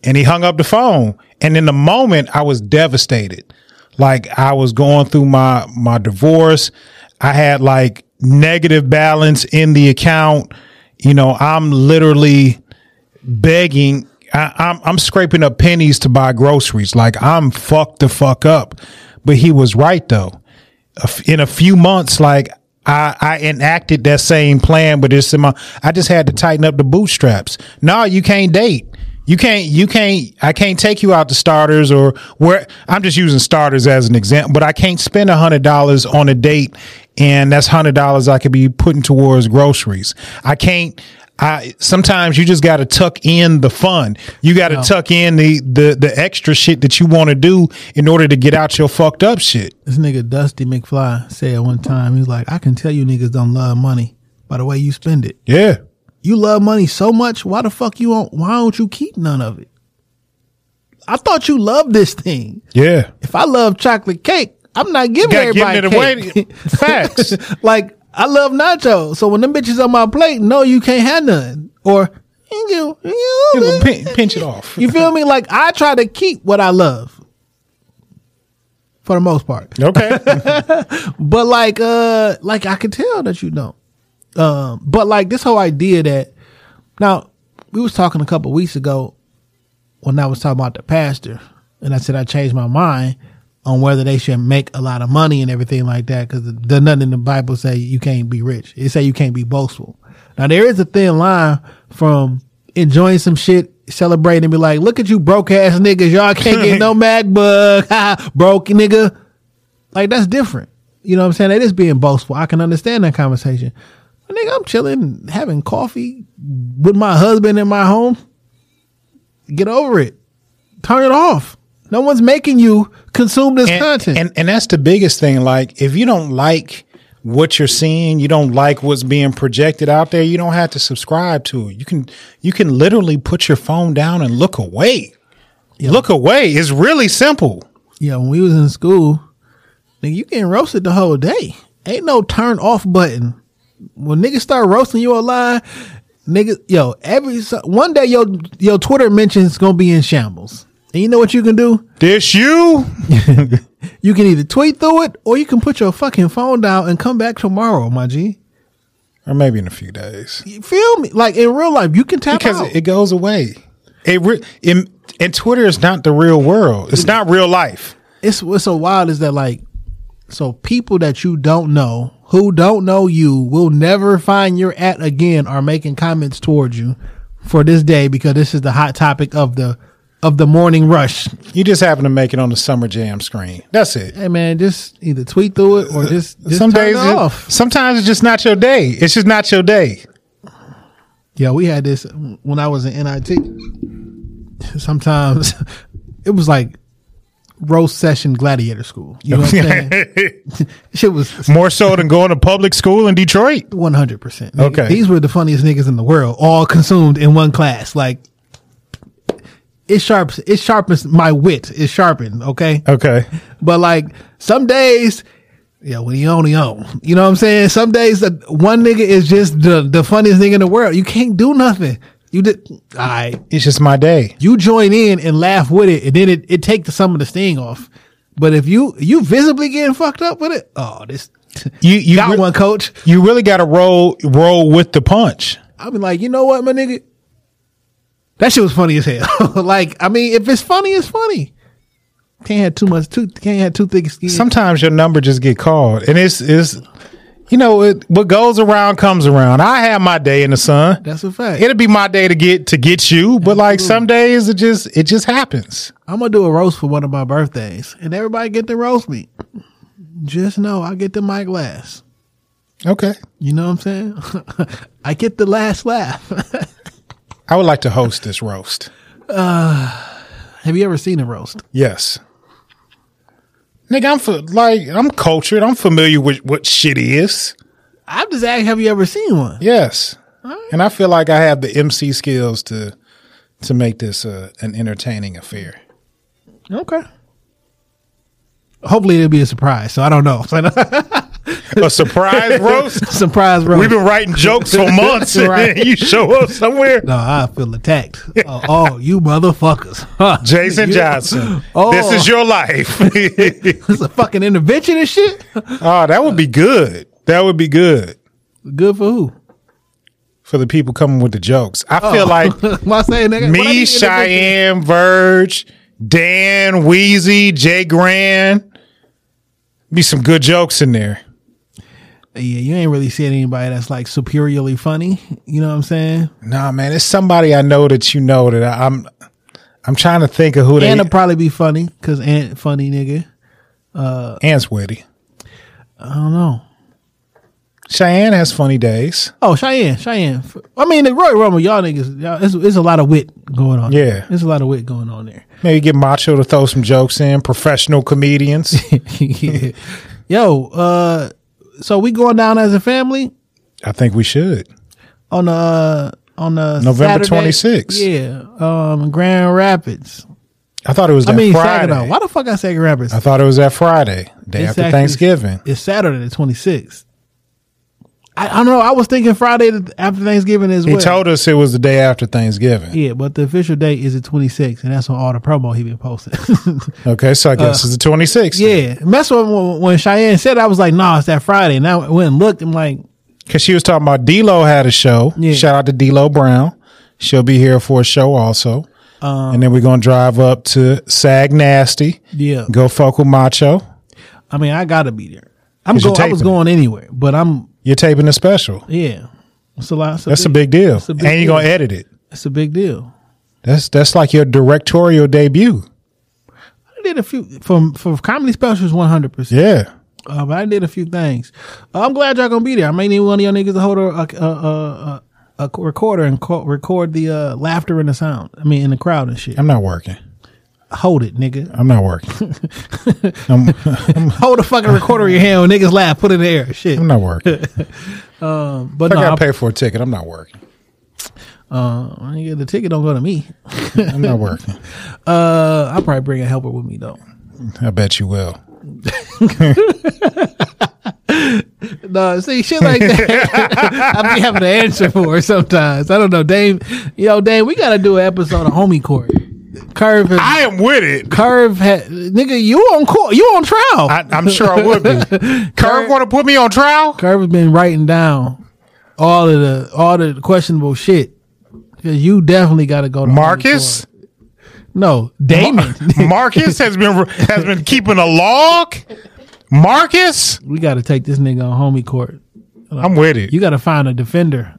And he hung up the phone. And in the moment, I was devastated. Like I was going through my, my divorce. I had like negative balance in the account. You know, I'm literally begging. I, I'm, I'm scraping up pennies to buy groceries. Like I'm fucked the fuck up. But he was right though. In a few months, like I, I enacted that same plan, but it's in my, I just had to tighten up the bootstraps. No, you can't date. You can't, you can't, I can't take you out to starters or where I'm just using starters as an example, but I can't spend a hundred dollars on a date and that's hundred dollars I could be putting towards groceries. I can't, I, sometimes you just got to tuck in the fun. You got to tuck in the, the, the extra shit that you want to do in order to get out your fucked up shit. this nigga Dusty McFly said one time, he's like, I can tell you niggas don't love money by the way you spend it. Yeah. You love money so much. Why the fuck you don't? Why don't you keep none of it? I thought you loved this thing. Yeah. If I love chocolate cake, I'm not giving everybody it away. cake. Facts. like I love nachos, so when them bitches on my plate, no, you can't have none. Or you, you, You pin- pinch it off. you feel me? Like I try to keep what I love for the most part. Okay. But like, uh, like I can tell that you don't. Um, but like this whole idea that now we was talking a couple weeks ago when I was talking about the pastor, and I said I changed my mind on whether they should make a lot of money and everything like that because there's nothing in the Bible say you can't be rich. It say you can't be boastful. Now there is a thin line from enjoying some shit, celebrating, and be like, "Look at you, broke ass niggas, y'all can't get no MacBook, broke nigga." Like that's different. You know what I'm saying? They just being boastful. I can understand that conversation. Nigga, I'm chilling, having coffee with my husband in my home. Get over it. Turn it off. No one's making you consume this and, content. and and that's the biggest thing. Like, if you don't like what you're seeing, you don't like what's being projected out there, you don't have to subscribe to it. You can you can literally put your phone down and look away. Look away. It's really simple. yeah, when we was in school, nigga, you getting roasted the whole day. Ain't no turn off button. When niggas start roasting you online, nigga, yo, every one day your your Twitter mentions gonna be in shambles. And you know what you can do? This you? You can either tweet through it or you can put your fucking phone down and come back tomorrow, my G. Or maybe in a few days. You feel me? Like in real life, you can tap Because out. it goes away. It re- in, and Twitter is not the real world. It's not real life. it's what's so wild is that like so people that you don't know who don't know you will never find your at again are making comments towards you for this day because this is the hot topic of the of the morning rush. You just happen to make it on the summer jam screen. That's it. Hey man, just either tweet through it or uh, just, just Some days, it sometimes it's just not your day. It's just not your day. Yeah, we had this when I was in NIT. Sometimes it was like roast session gladiator school. You know what I'm saying? Shit was More so than going to public school in Detroit. One hundred percent. Okay. these were the funniest niggas in the world, all consumed in one class. Like it sharps, it sharpens my wit. It sharpened. Okay, Okay. but like some days, yeah, when he on, you on. You know what I'm saying? Some days, the one nigga is just the the funniest nigga in the world. You can't do nothing. You did. All right, It's just my day. you join in and laugh with it, and then it it takes some of the sting off. But if you you visibly getting fucked up with it, oh, this You you got re- one, coach. You really got to roll roll with the punch. I'll be like, you know what, my nigga? That shit was funny as hell. like, I mean, if it's funny, it's funny. Can't have too much too can't have too thick skin. Sometimes your number just get called, and it's it's you know it, what goes around comes around. I have my day in the sun. That's a fact. It'll be my day to get to get you, but like some days it just it just happens. I'm gonna do a roast for one of my birthdays, and everybody get to roast me. Just know I get the mic last. Okay. You know what I'm saying? I get the last laugh. I would like to host this roast. Uh, have you ever seen a roast? Yes. Nigga, I'm for, like I'm cultured. I'm familiar with what shit is. I'm just asking, have you ever seen one? Yes. And I feel like I have the MC skills to to make this uh, an entertaining affair. Okay. Hopefully it'll be a surprise. So I don't know. A surprise roast? surprise roast. We've been writing jokes for months. Right. and you show up somewhere. No, I feel attacked. Oh, oh, you motherfuckers. Huh. Jason You- Johnson. Oh. This is your life. This a fucking intervention and shit? oh, that would be good. That would be good Good for who? for the people coming with the jokes. I feel oh. like Why say nigga? What I me, need? Cheyenne, Verge, Dan, Wheezy, Jay Grand. Be some good jokes in there. Yeah, you ain't really seeing anybody that's like superiorly funny. You know what I'm saying? Nah, man, it's somebody I know that you know that I- I'm. I'm trying to think of who they. Ant'll probably be funny because Ant funny nigga. Uh, Ant's witty. I don't know. Cheyenne has funny days. Oh, Cheyenne, Cheyenne. I mean, the Roy Rumble, y'all niggas, y'all, it's, it's a lot of wit going on. Yeah. There's a lot of wit going on there. Maybe get Macho to throw some jokes in. Professional comedians. Yeah. Yo, uh, so we going down as a family I think we should. on the uh, on the November Saturday? 26th. Yeah, um, Grand Rapids. I thought it was that I mean, Friday. Saginaw. Why the fuck I say Grand Rapids? I thought it was that Friday, day It's after actually- Thanksgiving. It's Saturday the 26th. I, I don't know. I was thinking Friday after Thanksgiving as He well. told us it was the day after Thanksgiving. yeah, but the official date is the 26th, and that's on all the promo he been posting. Okay, so I guess it's the 26th. Uh, yeah, and that's when when Cheyenne said, I was like, "Nah, it's that Friday." And I went and looked. I'm like, Because she was talking about D-Lo had a show. Yeah. Shout out to D-Lo Brown. She'll be here for a show also. Um, and then we're going to drive up to Sag Nasty. "Yeah." Go fuck with Macho. I mean, I gotta be there. I'm going. I was going anywhere, but I'm You're taping a special. yeah. It's a lot. It's That's a big deal. a big and you're deal. to edit it. It's a big deal. That's that's like your directorial debut. I did a few from for comedy specials. One hundred percent. Yeah. Uh, but I did a few things. Uh, I'm glad y'all gonna be there. I may need one of y'all niggas to hold a a, a, a, a recorder and co- record the uh, laughter and the sound. I mean, in the crowd and shit. I'm not working. Hold it, nigga. I'm not working. I'm, Hold the fucking recorder in your hand when niggas laugh. Put it in the air. Shit. I'm not working. But I no, gotta I- pay for a ticket. I'm not working. uh, yeah, the ticket don't go to me. I'm not working. Uh, I'll probably bring a helper with me though. I bet you will. No, see shit like that. I be having to answer for it sometimes. I don't know, Dame. Yo, Dame, we got to do an episode of Homie Court. Curve, has, I am with it. Curve, had, nigga, you on court? You on trial? I, I'm sure I would be. Curve want to put me on trial? Curve has been writing down all of the all the questionable shit. 'Cause you definitely got to go to Marcus? No, Damon. Marcus has been has been keeping a log. Marcus, we got to take this nigga on homie court. I'm with it. You got to find a defender.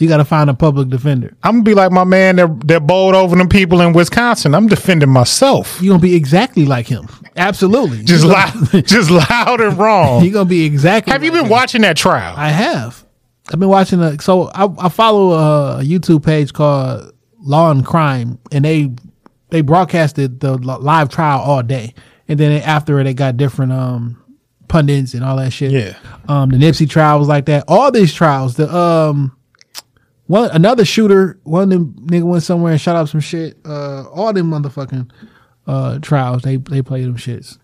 You got to find a public defender. I'm gonna be like my man that that bowled over them people in Wisconsin. I'm defending myself. You gonna be exactly like him. Absolutely. Just loud, just loud and wrong. You gonna be exactly. Have you like been him. watching that trial? I have. I've been watching. A, so I, I follow a, YouTube page called Law and Crime, and they they broadcasted the live trial all day, and then after it, they got different um pundits and all that shit. Yeah. Um, the Nipsey trial was like that. All these trials. The um. One another shooter, one of them nigga went somewhere and shot up some shit. Uh, all them motherfucking uh trials, they they play them shits.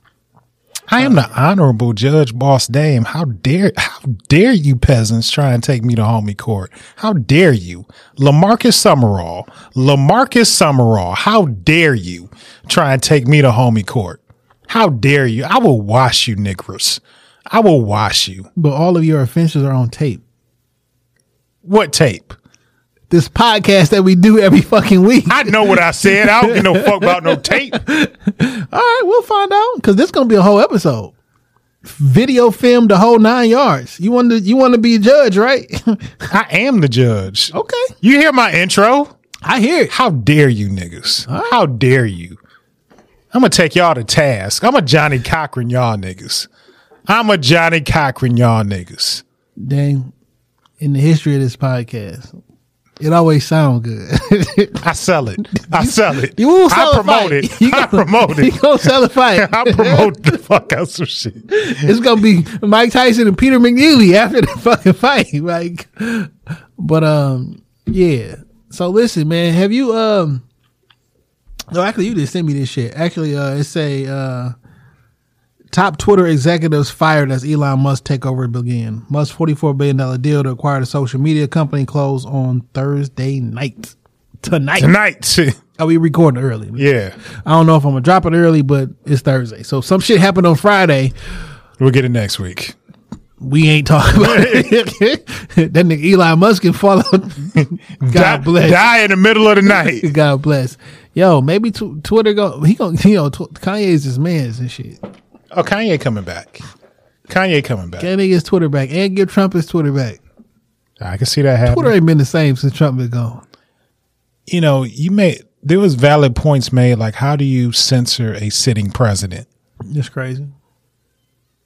I am the honorable Judge Boss Dame. How dare how dare you peasants try and take me to homie court? How dare you? Lamarcus Summerall. Lamarcus Summerall. How dare you try and take me to homie court? How dare you? I will wash you, niggers. I will wash you. But all of your offenses are on tape. What tape? This podcast that we do every fucking week. I know what I said. I don't give no fuck about no tape. All right, we'll find out because this is gonna be a whole episode. Video film the whole nine yards. You want to you want to be a judge, right? I am the judge. okay, You hear my intro? I hear it. How dare you niggas? How dare you? I'm gonna take y'all to task. I'm a Johnnie Cochran, y'all niggas. I'm a Johnnie Cochran, y'all niggas. Dang, in the history of this podcast, it always sound good. I sell it. I sell it. you will sell I a promote it. You I gonna- promote You it. gonna sell a fight? I promote the fuck out some shit. it's gonna be Mike Tyson and Peter McNeeley after the fucking fight. Like, but um, yeah. So listen, man, have you um? No, actually, you just sent me this shit. Actually, uh, it say uh, top Twitter executives fired as Elon Musk takeover began. Musk's forty-four billion dollar deal to acquire the social media company closed on Thursday night. Tonight, Tonight. Are oh, we recording early? yeah. I don't know if I'm gonna drop it early, but it's Thursday, so some shit happened on Friday. We'll get it next week. we ain't talking about it. that nigga Elon Musk can follow. God die, bless. Die in the middle of the night. God bless. Yo, maybe tw- Twitter go. He gonna. you know tw- Kanye is his man's and shit. Oh, Kanye coming back. Kanye coming back. Kanye get Twitter back and give Trump his Twitter back? I can see that happening. Twitter ain't been the same since Trump been gone. you know, you made there was valid points made like how do you censor a sitting president? It's crazy.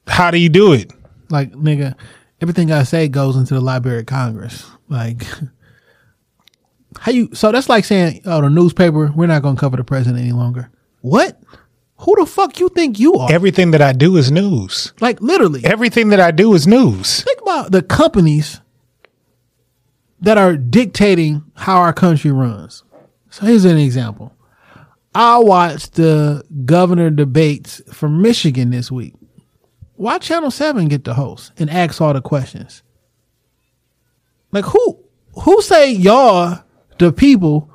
How do you do it? Like nigga, everything I say goes into the Library of Congress. Like. How you? So that's like saying, "Oh, the newspaper, we're not gonna cover the president any longer." What? Who the fuck you think you are? Everything that I do is news. like literally, Everything that I do is news. think about the companies that are dictating how our country runs. So here's an example. I watched the governor debates from Michigan this week. Why Channel 7 get the host and ask all the questions? Like who who say y'all the people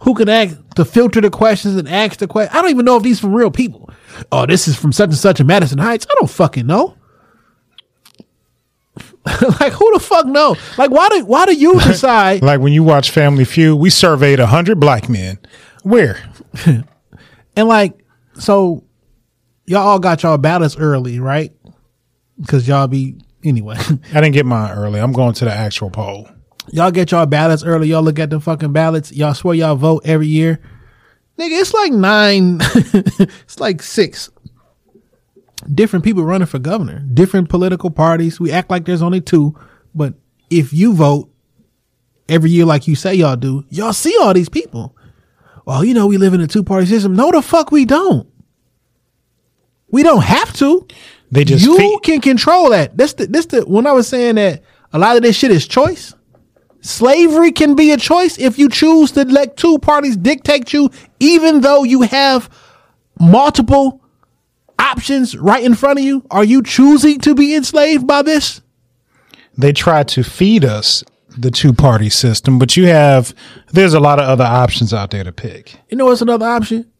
who can act to filter the questions and ask the question? I don't even know if these from real people. Oh, this is from such and such in Madison Heights. I don't fucking know. like who the fuck know? Like why do why do you decide? Like when you watch Family Feud, we surveyed a hundred black men. Where? and like so, y'all all got y'all ballots early, right? Because y'all be anyway. I didn't get mine early. I'm going to the actual poll. Y'all get y'all ballots early. Y'all look at the fucking ballots. Y'all swear y'all vote every year. Nigga, it's like nine. it's like six. different people running for governor, different political parties. We act like there's only two, but if you vote every year like you say y'all do, y'all see all these people. Well, you know, we live in a two party system. No, the fuck we don't. We don't have to. They just you feed- can control that. This the this the when I was saying that a lot of this shit is choice. Slavery can be a choice if you choose to let two parties dictate you, even though you have multiple options right in front of you. Are you choosing to be enslaved by this? they try to feed us the two party system, but you have there's a lot of other options out there to pick. You know what's another option?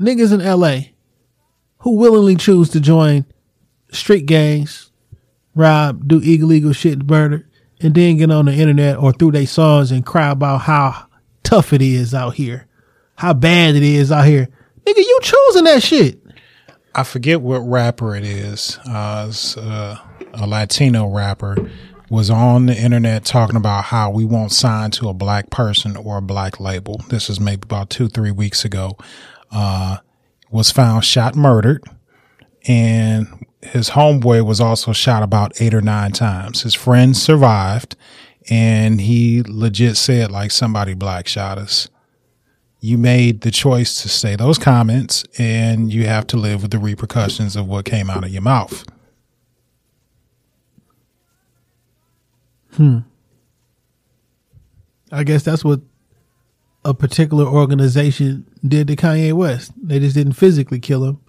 Niggas in LA who willingly choose to join street gangs, rob, do illegal shit, murder, and then get on the internet or through their songs and cry about how tough it is out here, how bad it is out here. Nigga, you choosing that shit. I forget what rapper it is. Uh, it's, uh, a Latino rapper was on the internet talking about how we won't sign to a black person or a black label. This is maybe about two, three weeks ago. Uh, was found shot, murdered, and his homeboy was also shot about eight or nine times. His friend survived, and he legit said like somebody black shot us you made the choice to say those comments and you have to live with the repercussions of what came out of your mouth. Hmm. I guess that's what a particular organization did to Kanye West. They just didn't physically kill him.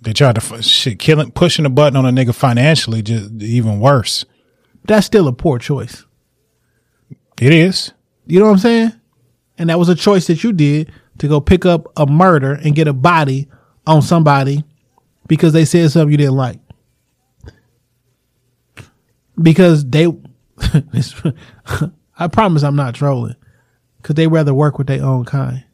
They tried to shit, killing, pushing a button on a nigga financially, just even worse. That's still a poor choice. It is. You know what I'm saying? And that was a choice that you did to go pick up a murder and get a body on somebody because they said something you didn't like. Because they, I promise I'm not trolling. Because they rather work with their own kind.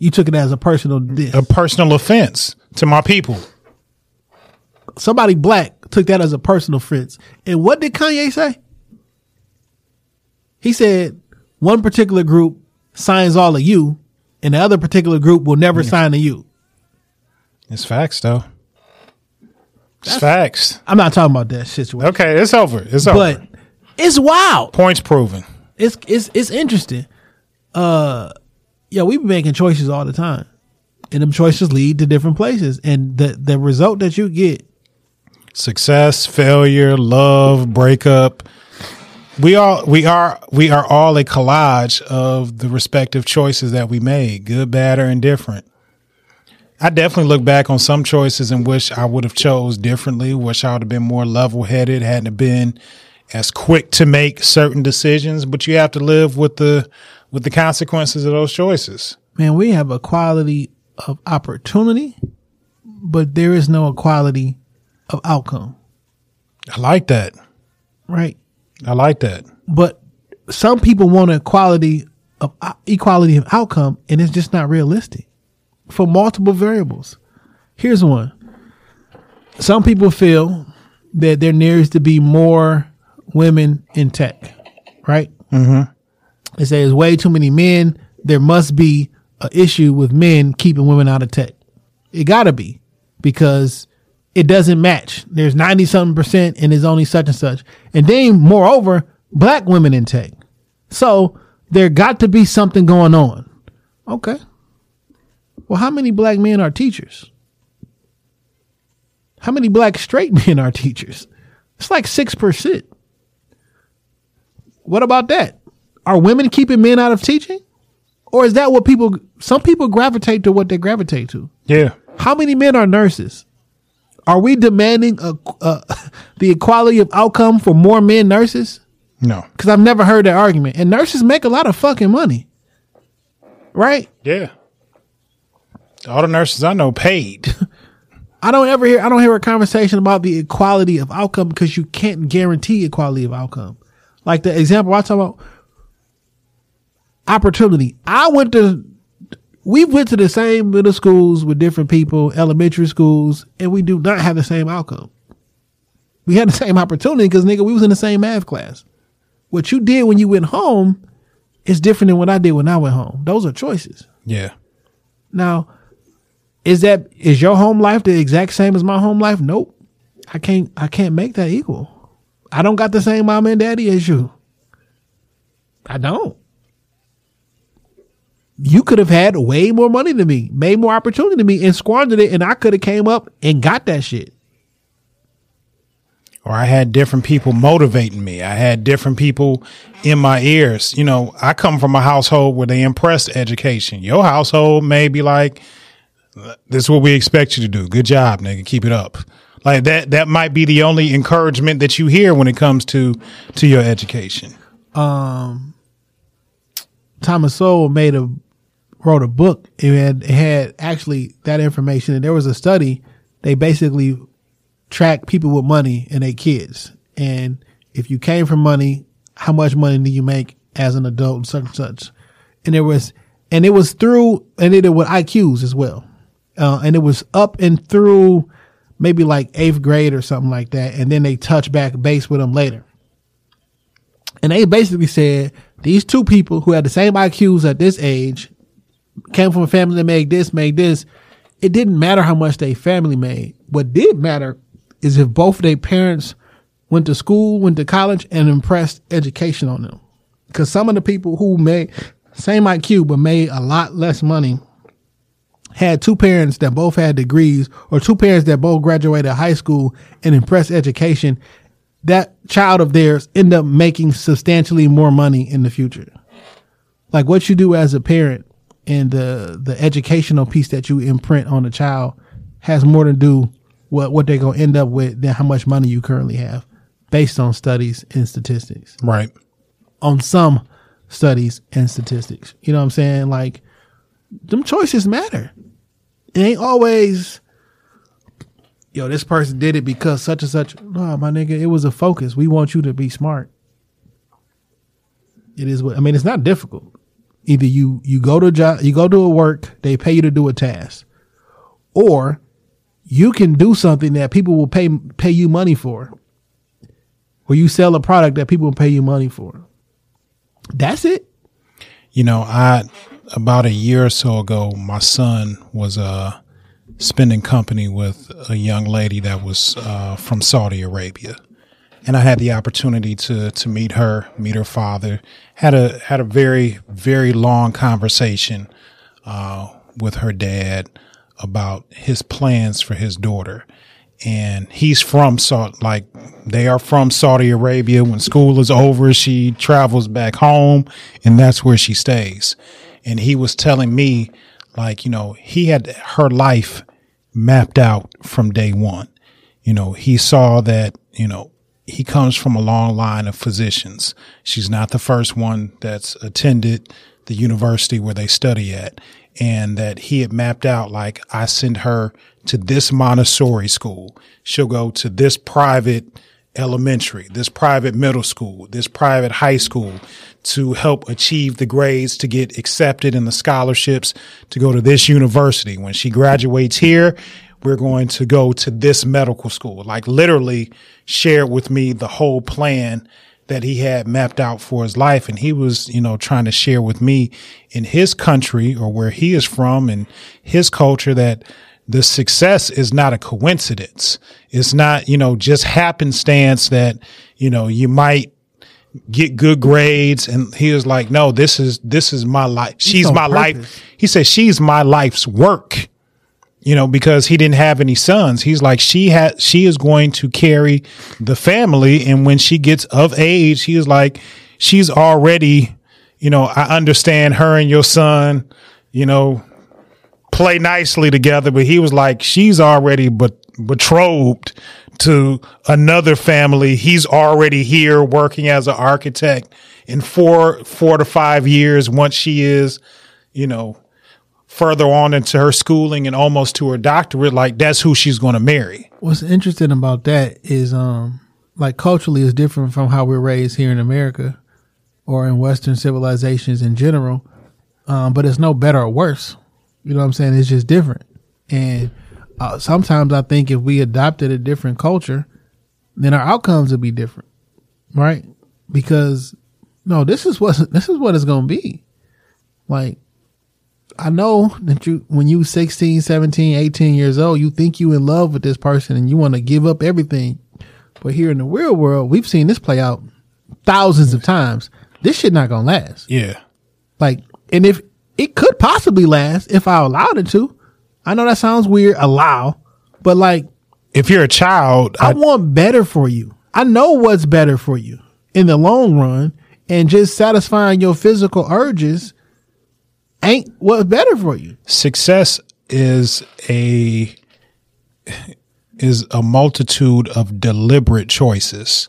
You took it as a personal diss. A personal offense to my people. Somebody black took that as a personal offense. And what did Kanye say? He said one particular group signs all of you, and the other particular group will never sign to you. It's facts, though. It's facts. I'm not talking about that situation, Okay, it's over. It's over. but it's wild. Points proven. It's it's it's interesting. Uh, yeah, we be making choices all the time, and them choices lead to different places, and the the result that you get Success, failure, love, breakup. We all we are we are all a collage of the respective choices that we made, good, bad, or indifferent. I definitely look back on some choices and wish I would have chose differently. Wish I would have been more level headed, hadn't been as quick to make certain decisions. But you have to live with the with the consequences of those choices. man, we have equality of opportunity, but there is no equality of outcome, I like that. right? I like that. But some people want equality of uh, equality of outcome, and it's just not realistic for multiple variables. Here's one: some people feel that there needs to be more women in tech, right? Mm-hmm. They say there's way too many men. There must be an issue with men keeping women out of tech. It gotta be because it doesn't match. There's 90 something percent and there's only such and such. And then moreover, black women in tech. So there got to be something going on. Okay. Well, how many black men are teachers? How many black straight men are teachers? It's like 6%. What about that? Are women keeping men out of teaching? Or is that what people, some people gravitate to what they gravitate to? Yeah. How many men are nurses? Are we demanding a, uh, the equality of outcome for more men nurses? No. Because I've never heard that argument. And nurses make a lot of fucking money, right? Yeah. All the nurses I know paid. I don't ever hear I don't hear a conversation about the equality of outcome because you can't guarantee equality of outcome. Like the example I talk about opportunity. I went to we went to the same middle schools with different people, elementary schools, and we do not have the same outcome. We had the same opportunity because nigga, we was in the same math class. What you did when you went home is different than what I did when I went home. Those are choices. yeah. Now, Is that is your home life the exact same as my home life? Nope. I can't I can't make that equal. I don't got the same mom and daddy as you. I don't. You could have had way more money than me, made more opportunity than me, and squandered it, and I could have came up and got that shit. or I had different people motivating me. I had different people in my ears. You know, I come from a household where they impressed education. Your household may be like, this is what we expect you to do. Good job, nigga. Keep it up. Like that, that might be the only encouragement that you hear when it comes to, to your education. Um, Thomas Sowell made a wrote a book. It had it had actually that information, and there was a study. They basically track people with money and their kids, and if you came from money, how much money do you make as an adult, and such and such. And there was, and it was through, and it with IQs as well, uh, and it was up and through maybe like eighth grade or something like that, and then they touch back base with them later. And they basically said these two people who had the same IQs at this age came from a family that made this, made this. It didn't matter how much they family made. What did matter is if both of their parents went to school, went to college, and impressed education on them. Because some of the people who made same IQ but made a lot less money had two parents that both had degrees or two parents that both graduated high school and impressed education that child of theirs end up making substantially more money in the future like what you do as a parent and the the educational piece that you imprint on a child has more to do what what they're going to end up with than how much money you currently have based on studies and statistics Right. on some studies and statistics. You know what I'm saying? Like them choices matter. It ain't always yo, this person did it because such and such. No, my nigga, it was a focus. We want you to be smart. It is what I mean, it's not difficult. Either you you go to job, you go to a work, they pay you to do a task. Or you can do something that people will pay pay you money for. Or you sell a product that people will pay you money for. That's it. You know, I about a year or so ago, my son was uh, spending company with a young lady that was uh, from Saudi Arabia, and I had the opportunity to to meet her, meet her father. had a had a very very long conversation uh, with her dad about his plans for his daughter. And he's from Saudi, like they are from Saudi Arabia. When school is over, she travels back home and that's where she stays. And he was telling me, like, you know, he had her life mapped out from day one. You know, he saw that, you know, he comes from a long line of physicians. She's not the first one that's attended the university where they study at. And that he had mapped out, like, I send her to this Montessori school. She'll go to this private elementary, this private middle school, this private high school to help achieve the grades to get accepted in the scholarships to go to this university. When she graduates here, we're going to go to this medical school. Like literally shared with me the whole plan that he had mapped out for his life. And he was, you know, trying to share with me in his country or where he is from and his culture that the success is not a coincidence. It's not, you know, just happenstance that, you know, you might get good grades. And he was like, no, this is, this is my life. She's my purpose. life. He said, she's my life's work you know, because he didn't have any sons. He's like, she had, she is going to carry the family. And when she gets of age, he is like, she's already, you know, I understand her and your son, you know, play nicely together, but he was like, she's already but betrothed to another family. He's already here working as an architect in four, four to five years. Once she is, you know, further on into her schooling and almost to her doctorate, like that's who she's going to marry. What's interesting about that is, um, like culturally is different from how we're raised here in America or in Western civilizations in general. Um, but it's no better or worse. You know what I'm saying? It's just different. And uh, sometimes I think if we adopted a different culture, then our outcomes would be different, right? Because no, this is what this is what it's going to be. Like I know that you, when you 16, 17, 18 years old, you think you in love with this person and you want to give up everything. But here in the real world, we've seen this play out thousands of times. This shit not gonna last. Yeah. Like, and if it could possibly last if I allowed it to. I know that sounds weird, allow, but like, If you're a child, I I, want better for you. I know what's better for you in the long run, and just satisfying your physical urges ain't what's better for you. success is a is a multitude of deliberate choices.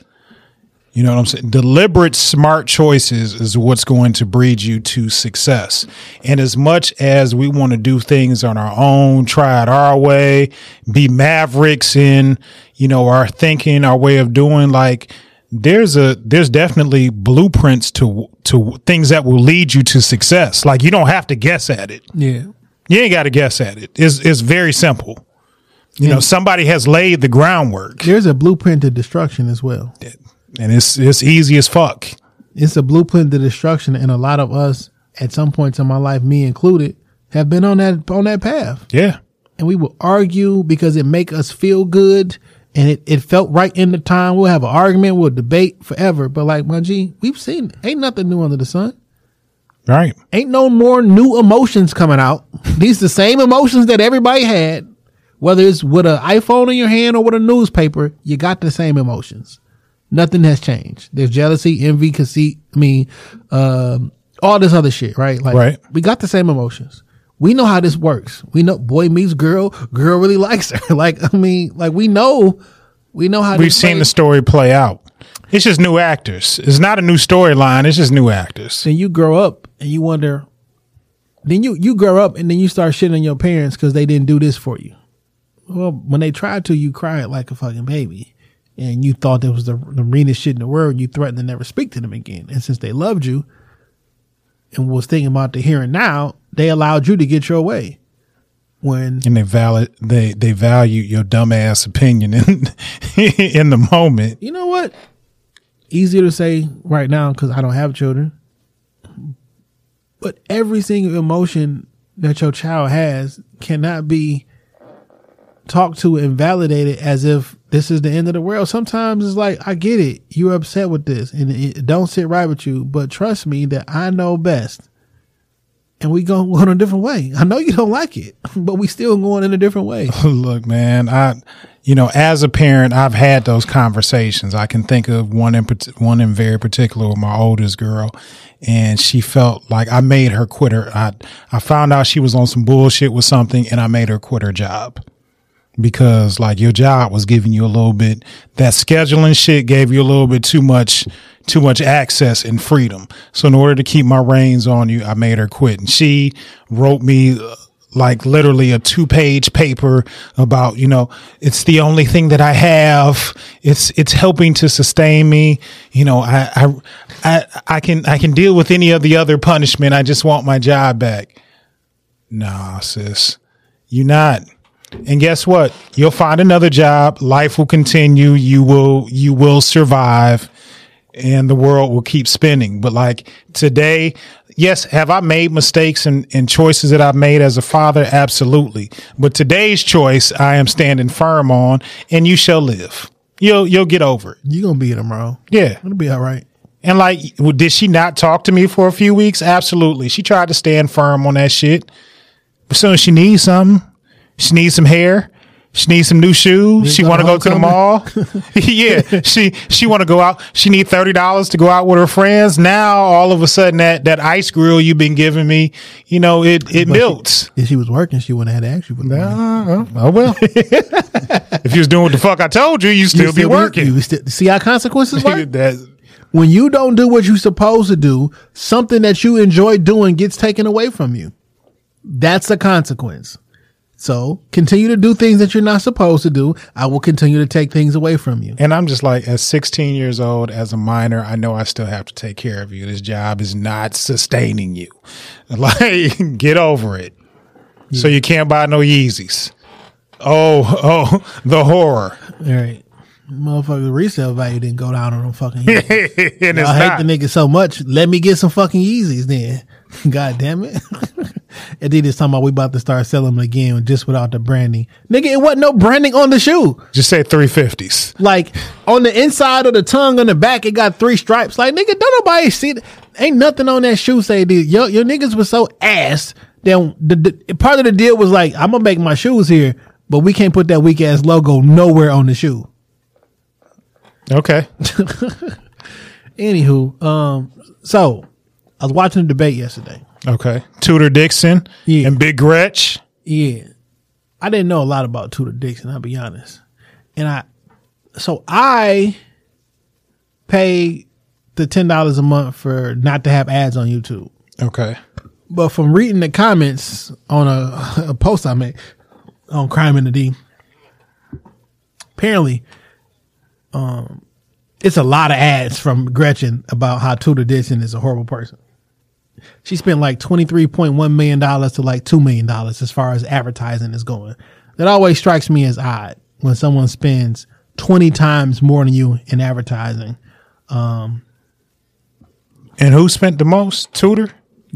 You know what I'm saying? Deliberate, smart choices is what's going to breed you to success. And as much as we want to do things on our own, try it our way, be mavericks in, you know, our thinking, our way of doing, like there's a, there's definitely blueprints to, to things that will lead you to success. Like you don't have to guess at it. Yeah. You ain't got to guess at it. It's, it's very simple. You know, somebody has laid the groundwork There's a blueprint to destruction as well. and it's, it's easy as fuck. It's a blueprint to destruction, and a lot of us, at some points in my life, me included, have been on that on that path. Yeah. and we will argue because it make us feel good and it, it felt right in the time. We'll have an argument, we'll debate forever. But like my G, we've seen ain't nothing new under the sun. Right. Ain't no more new emotions coming out. These the same emotions that everybody had. Whether it's with an iPhone in your hand or with a newspaper, you got the same emotions. Nothing has changed. There's jealousy, envy, conceit. I mean, um, all this other shit, right? Like, Right. we got the same emotions. We know how this works. We know boy meets girl, girl really likes her. like, I mean, like we know, we know how We've seen the story play out. It's just new actors. It's not a new storyline. It's just new actors. Then you grow up and you wonder. Then you you grow up and then you start shitting on your parents because they didn't do this for you. Well, when they tried to, you cried like a fucking baby, and you thought that was the the meanest shit in the world. You threatened to never speak to them again. And since they loved you, and was thinking about the here and now, they allowed you to get your way. When And they valid they they value your dumbass opinion in in the moment. you know what, easier to say right now because I don't have children. But every single emotion that your child has cannot be talked to and validated as if this is the end of the world. Sometimes it's like, I get it. You're upset with this and it don't sit right with you, but trust me that I know best. And we going go in a different way. I know you don't like it, but we still going in a different way. Look, man, I, you know, as a parent, I've had those conversations. I can think of one in one in very particular with my oldest girl, and she felt like I made her quit her. I I found out she was on some bullshit with something, and I made her quit her job because like your job was giving you a little bit that scheduling shit gave you a little bit too much too much access and freedom. So in order to keep my reins on you i made her quit. And she wrote me uh, like literally a two page paper about you know it's the only thing that i have. It's it's helping to sustain me. You know i i i, I can i can deal with any of the other punishment. I just want my job back. Nah sis. You not and guess what? You'll find another job. Life will continue. You will, you will survive and the world will keep spinning. But like today, yes, have I made mistakes and, and choices that I've made as a father? Absolutely. But today's choice I am standing firm on and you shall live. You'll, you'll get over it. You gonna be tomorrow. Yeah. It'll be all right. And like, did she not talk to me for a few weeks? Absolutely. She tried to stand firm on that shit. But soon as she needs something, she needs some hair. She needs some new shoes. She want to go to the mall. yeah, she she want to go out. She need thirty dollars to go out with her friends. Now all of a sudden that that ice grill you've been giving me, you know, it it melts. If she was working, she wouldn't have had to ask you for the money. Uh, oh well. if you was doing what the fuck I told you, you still You be working. you still, see how consequences work? When you don't do what you're supposed to do, something that you enjoy doing gets taken away from you. That's a consequence. So continue to do things that you're not supposed to do. I will continue to take things away from you. And I'm just like, at 16 years old, as a minor, I know I still have to take care of you. This job is not sustaining you. Like, get over it. So you can't buy no Yeezys. Oh, oh, the horror. All right. Motherfucker, resale value didn't go down on them fucking Yeezys. and I hate the nigga so much. Let me get some fucking Yeezys then. God damn it. Adidas talking about we about to start selling them again just without the branding. Nigga, it wasn't no branding on the shoe. Just say 350s. Like on the inside of the tongue on the back, it got three stripes. Like nigga, don't nobody see. th- Ain't nothing on that shoe say this. Your your niggas was so ass. Then the, the part of the deal was like, I'm gonna make my shoes here, but we can't put that weak ass logo nowhere on the shoe. Okay. Anywho, um, so I was watching the debate yesterday. Okay. Tudor Dixon Yeah. and Big Gretch. Yeah. I didn't know a lot about Tudor Dixon, I'll be honest. And I so I pay the ten dollars a month for not to have ads on YouTube. Okay. But from reading the comments on a, a post I made on Crime in the D, apparently, um, it's a lot of ads from Gretchen about how Tudor Dixon is a horrible person. She spent like twenty three point one million dollars to like two million dollars as far as advertising is going. That always strikes me as odd when someone spends twenty times more than you in advertising. And who spent the most? Tudor?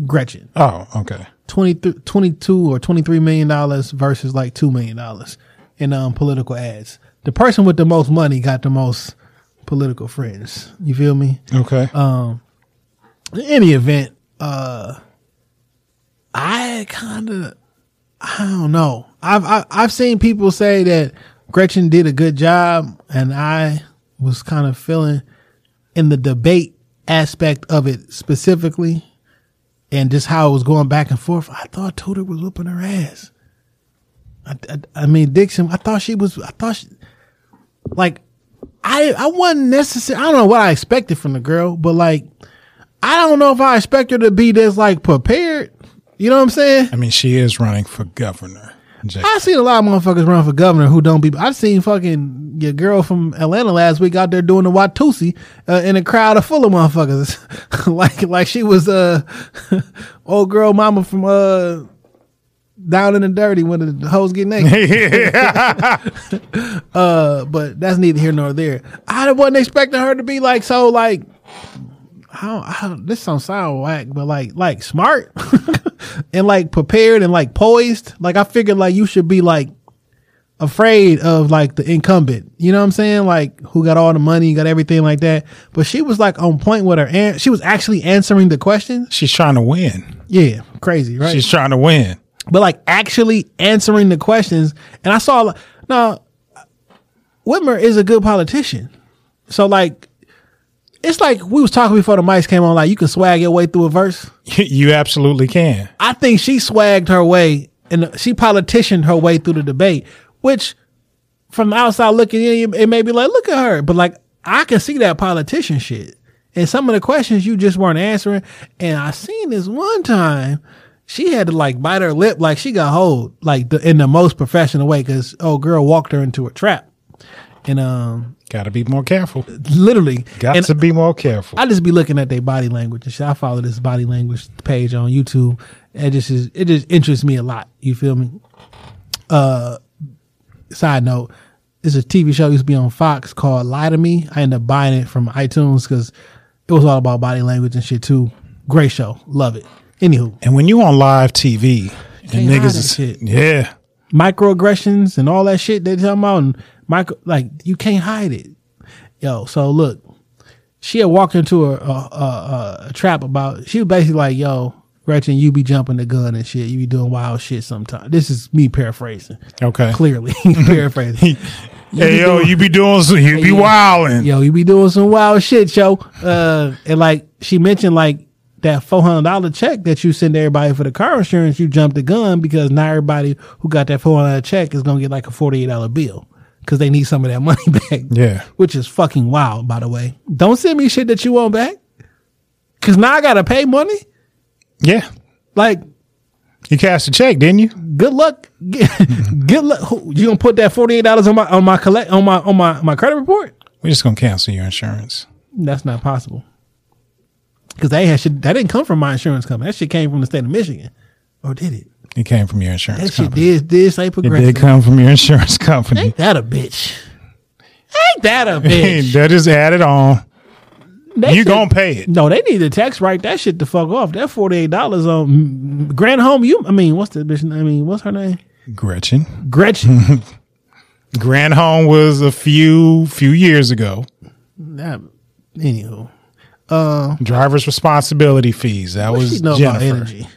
Gretchen. Oh, okay. 20, 22 or 23 million dollars versus like 2 million dollars in um political ads. The person with the most money got the most political friends. You feel me? Okay. Um In any event, uh I kind of I don't know. I've I, I've seen people say that Gretchen did a good job and I was kind of feeling in the debate aspect of it specifically and just how it was going back and forth, I thought Tudor was whooping her ass. I, I, I mean, Dixon, I thought she was, I thought she, like, I, I wasn't necessary. I don't know what I expected from the girl, but like, I don't know if I expect her to be this like prepared. You know what I'm saying? I mean, she is running for governor. I seen a lot of motherfuckers run for governor who don't be. I seen fucking your girl from Atlanta last week out there doing the Watusi uh, in a crowd of full of motherfuckers, like like she was uh old girl mama from uh down in the dirty when the hoes get naked. uh, but that's neither here nor there. I wasn't expecting her to be like so like. How, how this sounds sound whack, but like like smart and like prepared and like poised. Like I figured like you should be like afraid of like the incumbent. You know what I'm saying? Like who got all the money, got everything like that. But she was like on point with her and she was actually answering the question. She's trying to win. Yeah, crazy, right? She's trying to win. but like actually answering the questions. And I saw now Whitmer is a good politician. So like it's like we was talking before the mics came on, like you can swag your way through a verse. You absolutely can. I think she swagged her way and she politicianed her way through the debate, which from the outside looking in, it may be like, look at her. But like, I can see that politician shit. And some of the questions you just weren't answering. And I seen this one time, she had to like bite her lip like she got hold, like the, in the most professional way, because oh girl walked her into a trap. And um, Got to be more careful. literally, Got and to be more careful. I just be looking at their body language and shit. I follow this body language page on YouTube. It just is, it just interests me a lot. You feel me? Uh, side note, there's a TV show used to be on Fox called Lie to Me. I ended up buying it from iTunes because it was all about body language and shit too. Great show, love it. Anywho, and when you on live TV, and niggas is shit. yeah, microaggressions and all that shit they talking about, and micro like you can't hide it. Yo, so look, she had walked into a a, a, a trap about. She was basically like, "Yo, Gretchen, you be jumping the gun and shit. You be doing wild shit sometimes." This is me paraphrasing, okay. clearly paraphrasing. Hey yo, you be doing some, you be Yeah. wilding. Yo, you be doing some wild shit, yo. Uh, and like she mentioned, like that four hundred dollar check that you send everybody for the car insurance, you jumped the gun because now everybody who got that four hundred dollar check is gonna get like a forty eight dollar bill because they need some of that money back. Yeah. which is fucking wild, by the way. Don't send me shit that you want back, cause now I gotta pay money. Yeah, Like, you cashed a check, didn't you? good luck. Good luck. You gonna put that forty eight dollars on my on my collect on my on my my credit report? We're just gonna cancel your insurance. That's not possible. Because that had shit, that didn't come from my insurance company. That shit came from the state of Michigan. Or did it? It came from your insurance That shit company. did, did say It progressive. did come from your insurance company. Ain't that a bitch? Ain't that a bitch? that is added on. They you should- gonna pay it. No, they need to tax write that shit the fuck off. That forty eight dollars on Granholm. You, I mean, what's the bitch? I mean, what's her name? Gretchen. Gretchen. Granholm was a few few years ago. That, anywho, uh, Driver's responsibility fees. That was Jennifer.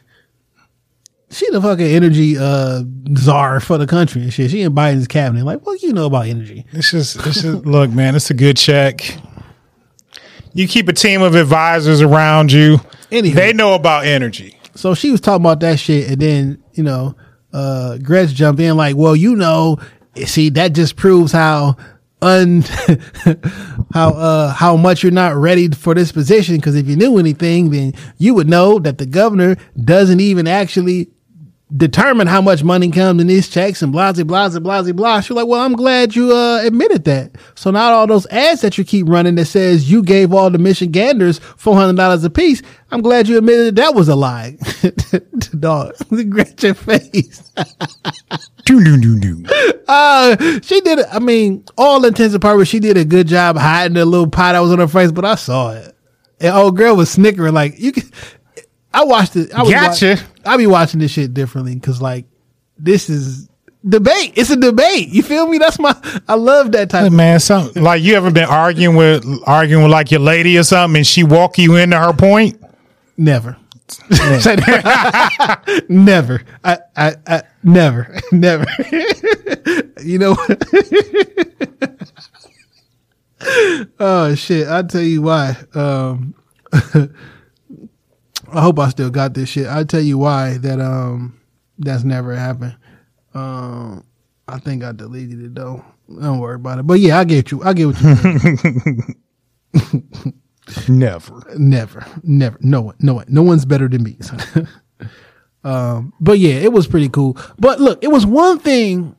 She the fucking energy uh czar for the country and shit. She in Biden's cabinet. Like, what do you know about energy? It's just, it's just look, man. It's a good check. You keep a team of advisors around you. Anywho. They know about energy. So she was talking about that shit, and then you know, uh, Gretch jumped in like, "Well, you know, see, that just proves how un how uh how much you're not ready for this position. Because if you knew anything, then you would know that the governor doesn't even actually." Determine how much money comes in these checks and blah blah blah blah blah. She's like, well, I'm glad you uh, admitted that. So now all those ads that you keep running that says you gave all the Michiganders four hundred dollars a piece. I'm glad you admitted that, that was a lie. Dog, regret your face. Doo, doo, doo, doo. Uh, she did. I mean, all intents and purposes, she did a good job hiding the little pie that was on her face. But I saw it, and old girl was snickering like you. Can, I watched it. I was Gotcha. watch- I be watching this shit differently because like this is debate. It's a debate. You feel me? That's my. I love that type. Hey, of man, something like you ever been arguing with arguing with like your lady or something, and she walk you into her point. Never. never. I, I, I, never, never. you know. oh shit! I'll tell you why. Um, I hope I still got this shit. I'll tell you why that um that's never happened. Um, I think I deleted it though. Don't worry about it. But yeah, I get you. I get what you. Never. Never, never, no one, no one, no one's better than me. um, but yeah, it was pretty cool. But look, it was one thing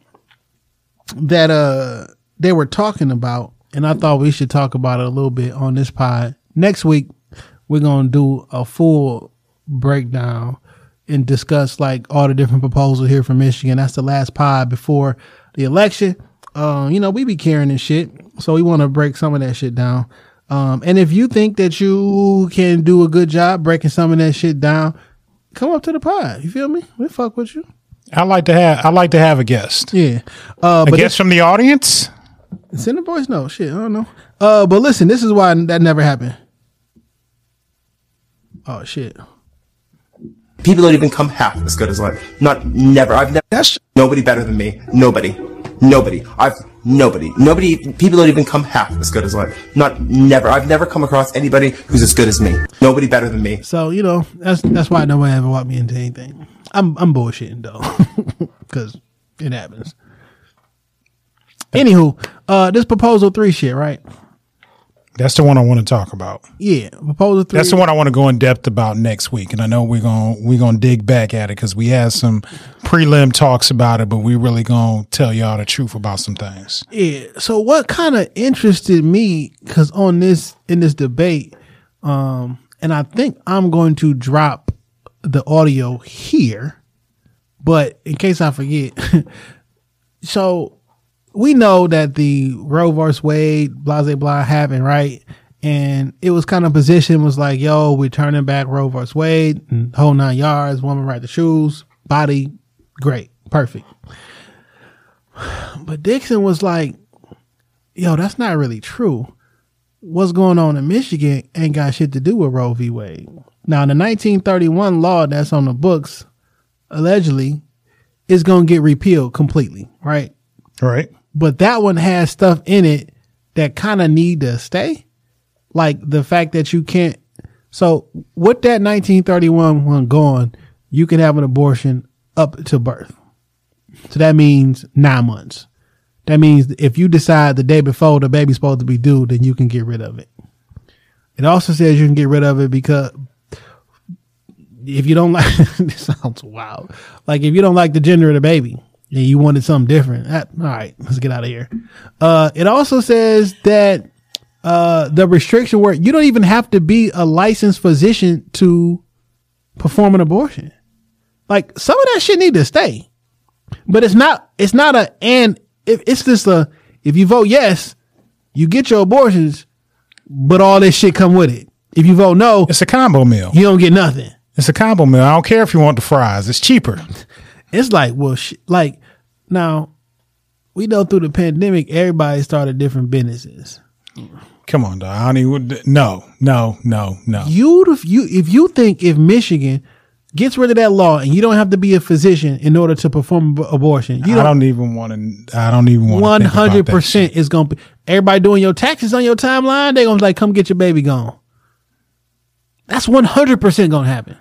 that uh they were talking about, and I thought we should talk about it a little bit on this pod. Next week, we're gonna do a full breakdown and discuss like all the different proposals here from Michigan. That's the last pod before the election. Um, you know, we be carrying this shit, so we want to break some of that shit down. Um, and if you think that you can do a good job breaking some of that shit down, come up to the pod. You feel me? We fuck with you. I like to have I like to have a guest. Yeah. Uh, A guest from the audience. send the voice note. Shit, I don't know. Uh, but listen, this is why that never happened. Oh shit. People don't even come half as good as I. Not never. I've never. That's Nobody better than me. Nobody. Nobody. I've nobody. Nobody. People don't even come half as good as I. Not never. I've never come across anybody who's as good as me. Nobody better than me. So you know that's that's why nobody ever walked me into anything. I'm I'm bullshitting though, because it happens. Anywho, uh, this proposal three shit, right? That's the one I want to talk about. Yeah, proposal three. That's the one I want to go in depth about next week, and I know we're gonna we're gonna dig back at it because we had some prelim talks about it, but we really gonna tell y'all the truth about some things. Yeah. So what kind of interested me because on this in this debate, um, and I think I'm going to drop the audio here, but in case I forget, so we know that the Roe versus Wade, blah blah blah happened, right? And it was kind of position was like, yo, we're turning back Roe versus Wade, and whole nine yards, woman right to shoes, body, great, perfect. But Dixon was like, yo, that's not really true. What's going on in Michigan ain't got shit to do with Roe v. Wade. Now, the 1931 law that's on the books, allegedly, is going to get repealed completely, right? Right? But that one has stuff in it that kind of need to stay. Like the fact that you can't. So with that 1931 one gone, you can have an abortion up to birth. So that means nine months. That means if you decide the day before the baby's supposed to be due, then you can get rid of it. It also says you can get rid of it because if you don't like, this sounds wild. Like if you don't like the gender of the baby and you wanted something different, that, all right, let's get out of here. Uh, it also says that uh, the restriction where you don't even have to be a licensed physician to perform an abortion. Like some of that shit need to stay, but it's not. It's not a and if it's just a if you vote yes, you get your abortions. but all this shit come with it. If you vote no, It's a combo meal. you don't get nothing. It's a combo meal. I don't care if you want the fries. It's cheaper. It's like, well, sh- like now we know through the pandemic, everybody started different businesses. Come on, dog. I don't even. No, no, no, no. You, if you, if you think if Michigan gets rid of that law and you don't have to be a physician in order to perform ab- abortion, you I don't even want to. I don't even want. one hundred percent is gonna be everybody doing your taxes on your timeline. They gonna be like, come get your baby gone. That's one hundred percent gonna happen.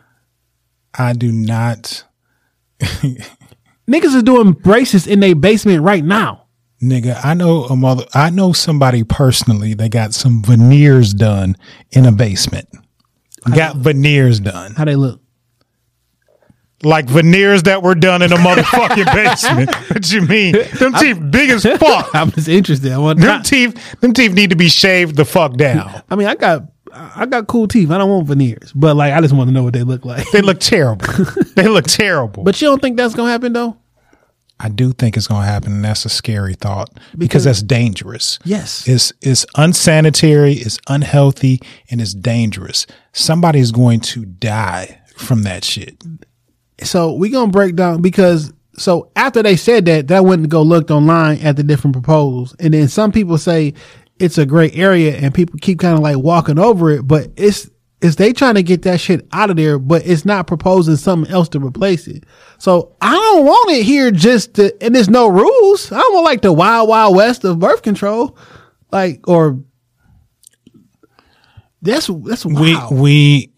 I do not, Niggas is doing braces in their basement right now. nigga. I know a mother. I know somebody personally that got some veneers done in a basement. Got veneers done, How they look? like veneers that were done in a motherfucking basement. What you mean? Them teeth big as fuck. I was interested. I want. Them teeth. Them teeth need to be shaved the fuck down. I mean, I got I got cool teeth. I don't want veneers, but like I just want to know what they look like. They look terrible. they look terrible. But you don't think that's gonna happen though? I do think it's going to happen, and that's a scary thought because, Because- that's dangerous. Yes. it's it's unsanitary, it's unhealthy, and it's dangerous. Somebody's going to die from that shit. So we're gonna break down because so after they said that, that went to go looked online at the different proposals, and then some people say it's a gray area, and people keep kind of like walking over it, but it's it's they trying to get that shit out of there, but it's not proposing something else to replace it. So I don't want it here just to, and there's no rules. I don't want like the wild wild west of birth control, like or that's that's wow. We we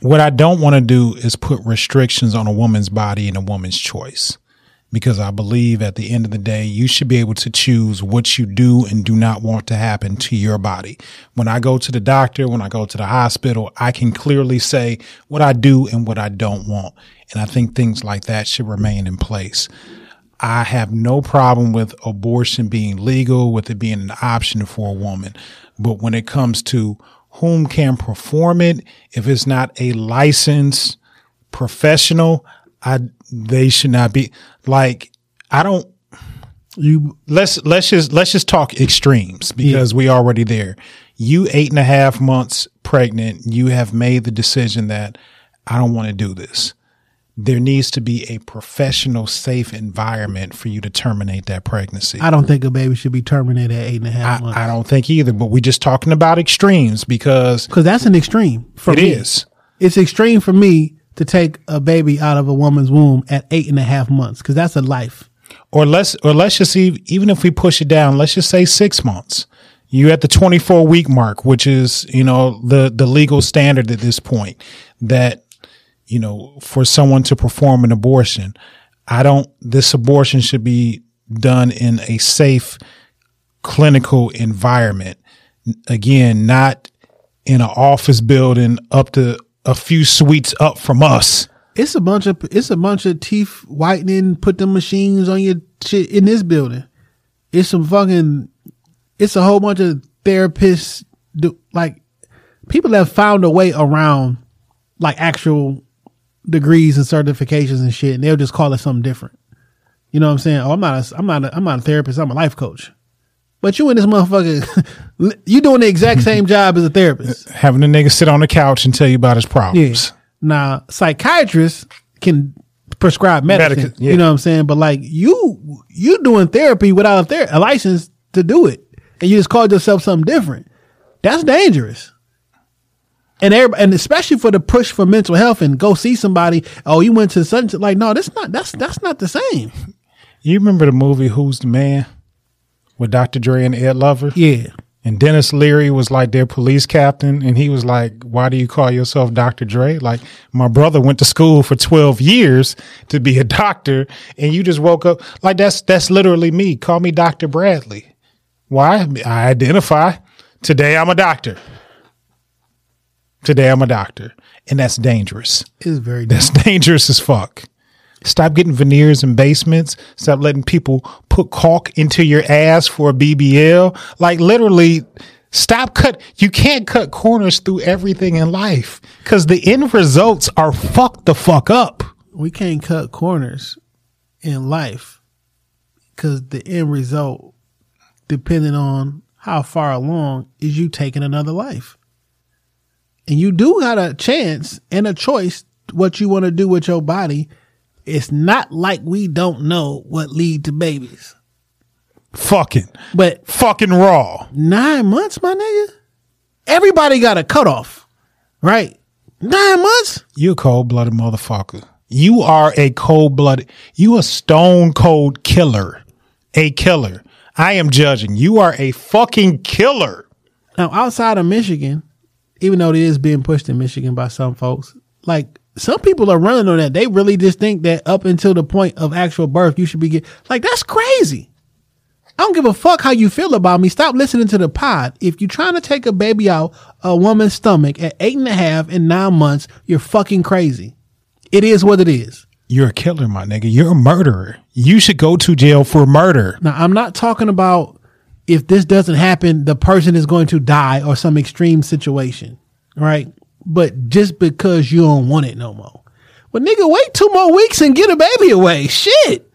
what I don't want to do is put restrictions on a woman's body and a woman's choice. Because I believe at the end of the day, you should be able to choose what you do and do not want to happen to your body. When I go to the doctor, when I go to the hospital, I can clearly say what I do and what I don't want. And I think things like that should remain in place. I have no problem with abortion being legal, with it being an option for a woman. But when it comes to whom can perform it, if it's not a licensed professional, I they should not be like I don't you let's let's just let's just talk extremes because we already there. You eight and a half months pregnant, you have made the decision that I don't want to do this. There needs to be a professional, safe environment for you to terminate that pregnancy. I don't think a baby should be terminated at eight and a half months. I, I don't think either, but we're just talking about extremes because because that's an extreme for It me. is. It's extreme for me to take a baby out of a woman's womb at eight and a half months because that's a life. or let's or let's just see even if we push it down let's just say six months. You at the 24 week mark which is you know the the legal standard at this point that you know for someone to perform an abortion. I don't this abortion should be done in a safe clinical environment. Again not in an office building up to a few suites up from us It's a bunch of it's a bunch of teeth whitening. Put them machines on your shit in this building. It's some fucking. It's a whole bunch of therapists. Do, like people have found a way around like actual degrees and certifications and shit, and they'll just call it something different. You know what I'm saying? Oh, I'm not. A, I'm not. A, I'm not a therapist. I'm a life coach. But you and this motherfucker, you doing the exact same job as a therapist. having a nigga sit on the couch and tell you about his problems Yeah. Now, psychiatrists can prescribe medicine. Medica- yeah. You know what I'm saying? But like you, you doing therapy without a, ther- a license to do it, and you just called yourself something different. That's dangerous. And everybody, and especially for the push for mental health and go see somebody. Oh, you went to such. Like, no, that's not. That's that's not the same. You remember the movie Who's the Man with Dr. Dre and Ed Lover? Yeah. And Denis Leary was like their police captain. And he was like, Why do you call yourself Dr. Dre? Like, my brother went to school for 12 years to be a doctor. And you just woke up. Like, that's, that's literally me. Call me Dr. Bradley. Why? I identify. Today I'm a doctor. Today I'm a doctor. And that's dangerous. It's very dangerous. That's dangerous as fuck. Stop getting veneers in basements. Stop letting people put caulk into your ass for a BBL. Like literally, stop cut. You can't cut corners through everything in life because the end results are fucked the fuck up. we can't cut corners in life because the end result, depending on how far along is you taking another life? And you do got a chance and a choice what you want to do with your body. It's not like we don't know what lead to babies. Fucking, But fucking raw. nine months, my nigga. Everybody got a cutoff, right? Nine months. You a cold blooded motherfucker. You are a cold blooded. You a stone cold killer. A killer. I am judging. You are a fucking killer. Now, outside of Michigan, even though it is being pushed in Michigan by some folks, like some people are running on that. They really just think that up until the point of actual birth, you should be get like that's crazy. I don't give a fuck how you feel about me. Stop listening to the pod. If you're trying to take a baby out a woman's stomach at eight and a half and nine months, you're fucking crazy. It is what it is. You're a killer, my nigga. You're a murderer. You should go to jail for murder. Now, I'm not talking about if this doesn't happen, the person is going to die or some extreme situation, right? But just because you don't want it no more. Well, nigga, wait two more weeks and get a baby away. Shit.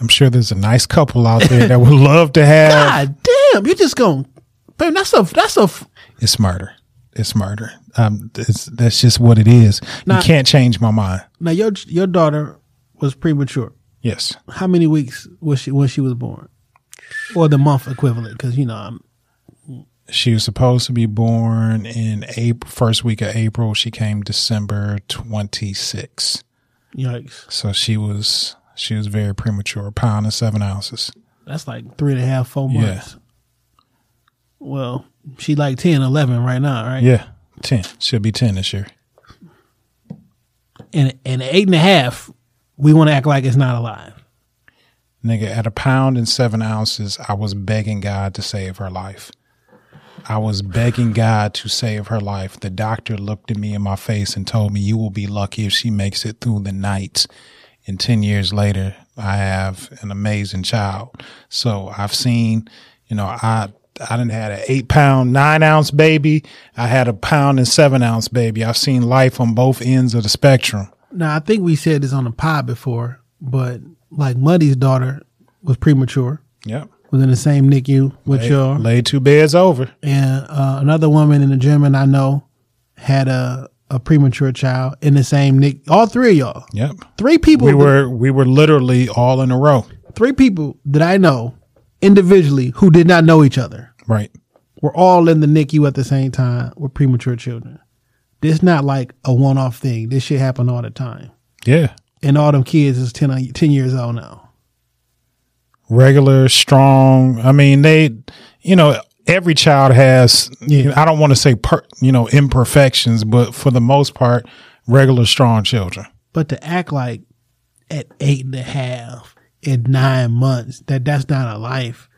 I'm sure there's a nice couple out there that would love to have. God damn. You're just going, baby, that's a, that's a, f- It's murder. It's murder. Um, it's, that's just what it is. Nah. you can't change my mind. now your, your daughter was premature. Yes. How many weeks was she when she was born? Or the month equivalent? Cause you know, I'm, She was supposed to be born in April, first week of April. She came December 26. yikes. So she was, she was very premature, a pound and seven ounces. That's like three and a half, four Yeah. months. Well, she like 10, 11 right now, right? Yeah. 10. She'll be 10 this year. and and eight and a half, we want to act like it's not alive. Nigga, at a pound and seven ounces, I was begging God to save her life. I was begging God to save her life. The doctor looked at me in my face and told me, You will be lucky if she makes it through the night. And 10 years later, I have an amazing child. So I've seen, you know, I, I didn't had an eight pound, nine ounce baby. I had a pound and seven ounce baby. I've seen life on both ends of the spectrum. Now I think we said this on the pod before, but like Muddy's daughter was premature, Yep. Was in the same NICU with your Laid two beds over. and uh, another woman in the German I know had a a premature child in the same NIC. All three of y'all, Yep. three people. We were we were literally all in a row. three people that I know individually who did not know each other. Right. We're all in the NICU at the same time with premature children. This not like a one off thing. This shit happen all the time. Yeah. And all them kids is 10, uh, 10 years old now. Regular, strong. I mean, they, you know, every child has, Yeah. I don't want to say, per, you know, imperfections, but for the most part, regular, strong children. But to act like at eight and a half, at nine months, that that's not a life.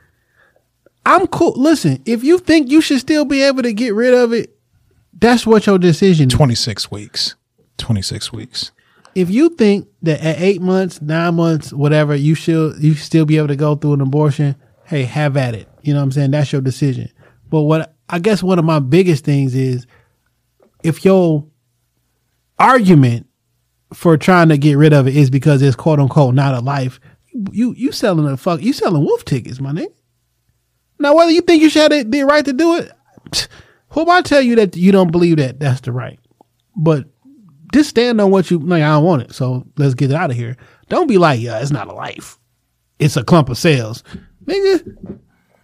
I'm cool. Listen, if you think you should still be able to get rid of it, that's what your decision is. 26 weeks. 26 weeks. If you think that at eight months, nine months, whatever, you should you still be able to go through an abortion, hey, have at it. You know what I'm saying? That's your decision. But what I guess one of my biggest things is if your argument for trying to get rid of it is because it's quote unquote not a life, you you selling a fuck you selling wolf tickets, my nigga. Now whether you think you should have the, right to do it, who am I tell you that you don't believe that that's the right. But just stand on what you like. I don't want it, so let's get it out of here. Don't be like, yeah, it's not a life. It's a clump of cells, nigga.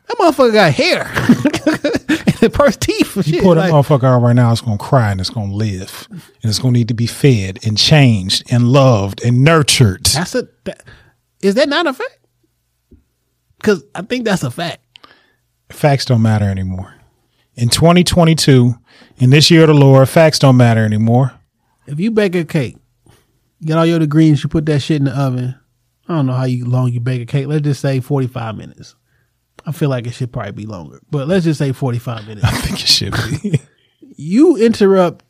That motherfucker got hair and the first teeth. And You shit. pull like- that motherfucker out right now, it's going to cry and it's going to live. And it's going to need to be fed and changed and loved and nurtured. that's a. That, is that not a fact? Because I think that's a fact. Facts don't matter anymore. In 2022, in this year of the Lord, facts don't matter anymore. If you bake a cake, get all your ingredients, you put that shit in the oven. I don't know how you long you bake a cake. Let's just say forty five minutes. I feel like it should probably be longer, but let's just say forty five minutes. I think it should be. you interrupt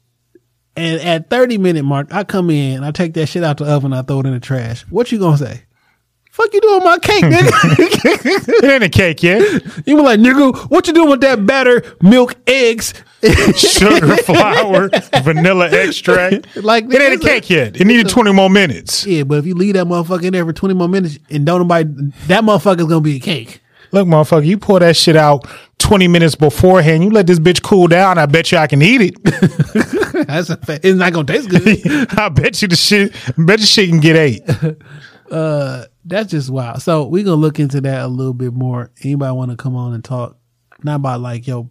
and at 30 minute mark i come in i take that shit out the oven i throw it in the trash what you gonna say fuck you doing my cake nigga it ain't a cake yet. you were like nigga what you doing with that batter milk eggs Sugar, flour, vanilla extract. Like, it ain't a a- cake yet. It needed 20 more minutes. yeah but if you leave that motherfucker in there for 20 more minutes and don't nobody that motherfucker's gonna be a cake Look, motherfucker, you pour that shit out 20 minutes beforehand. You let this bitch cool down. I bet you I can eat it. That's a fact. It's not gonna taste good. I bet you the shit, I bet you shit can get ate. Uh, That's just wild. So we gonna look into that a little bit more. Anybody want to come on and talk? Not about like yo.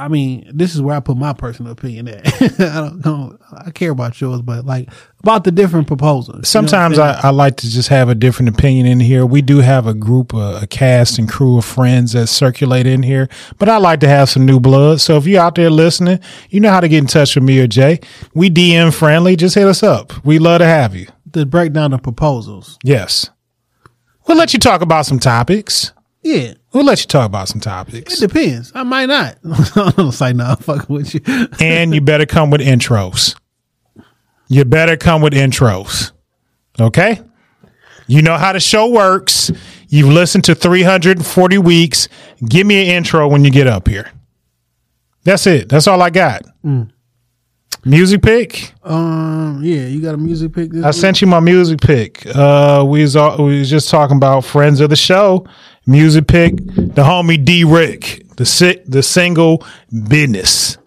I mean, this is where I put my personal opinion at. I don't, don't I care about yours, but like about the different proposals. You know Sometimes? I, I like to just have a different opinion in here. We do have a group, a, a cast and crew of friends that circulate in here, but I like to have some new blood. So if you're out there listening, you know how to get in touch with me or Jay. We DM friendly. Just hit us up. We love to have you. To break down the proposals. Yes. We'll let you talk about some topics. Yeah, We'll let you talk about some topics. it depends. I might not. I don't say no. I'm fucking with you. and you better come with intros. You better come with intros. Okay? You know how the show works. You've listened to 340 weeks. Give me an intro when you get up here. That's it. That's all I got. Mm. Music pick. Um, yeah, you got a music pick this I week? sent you my music pick. Uh, we was all, we was just talking about friends of the show. Music pick. The homie D Rick. The si- the single business.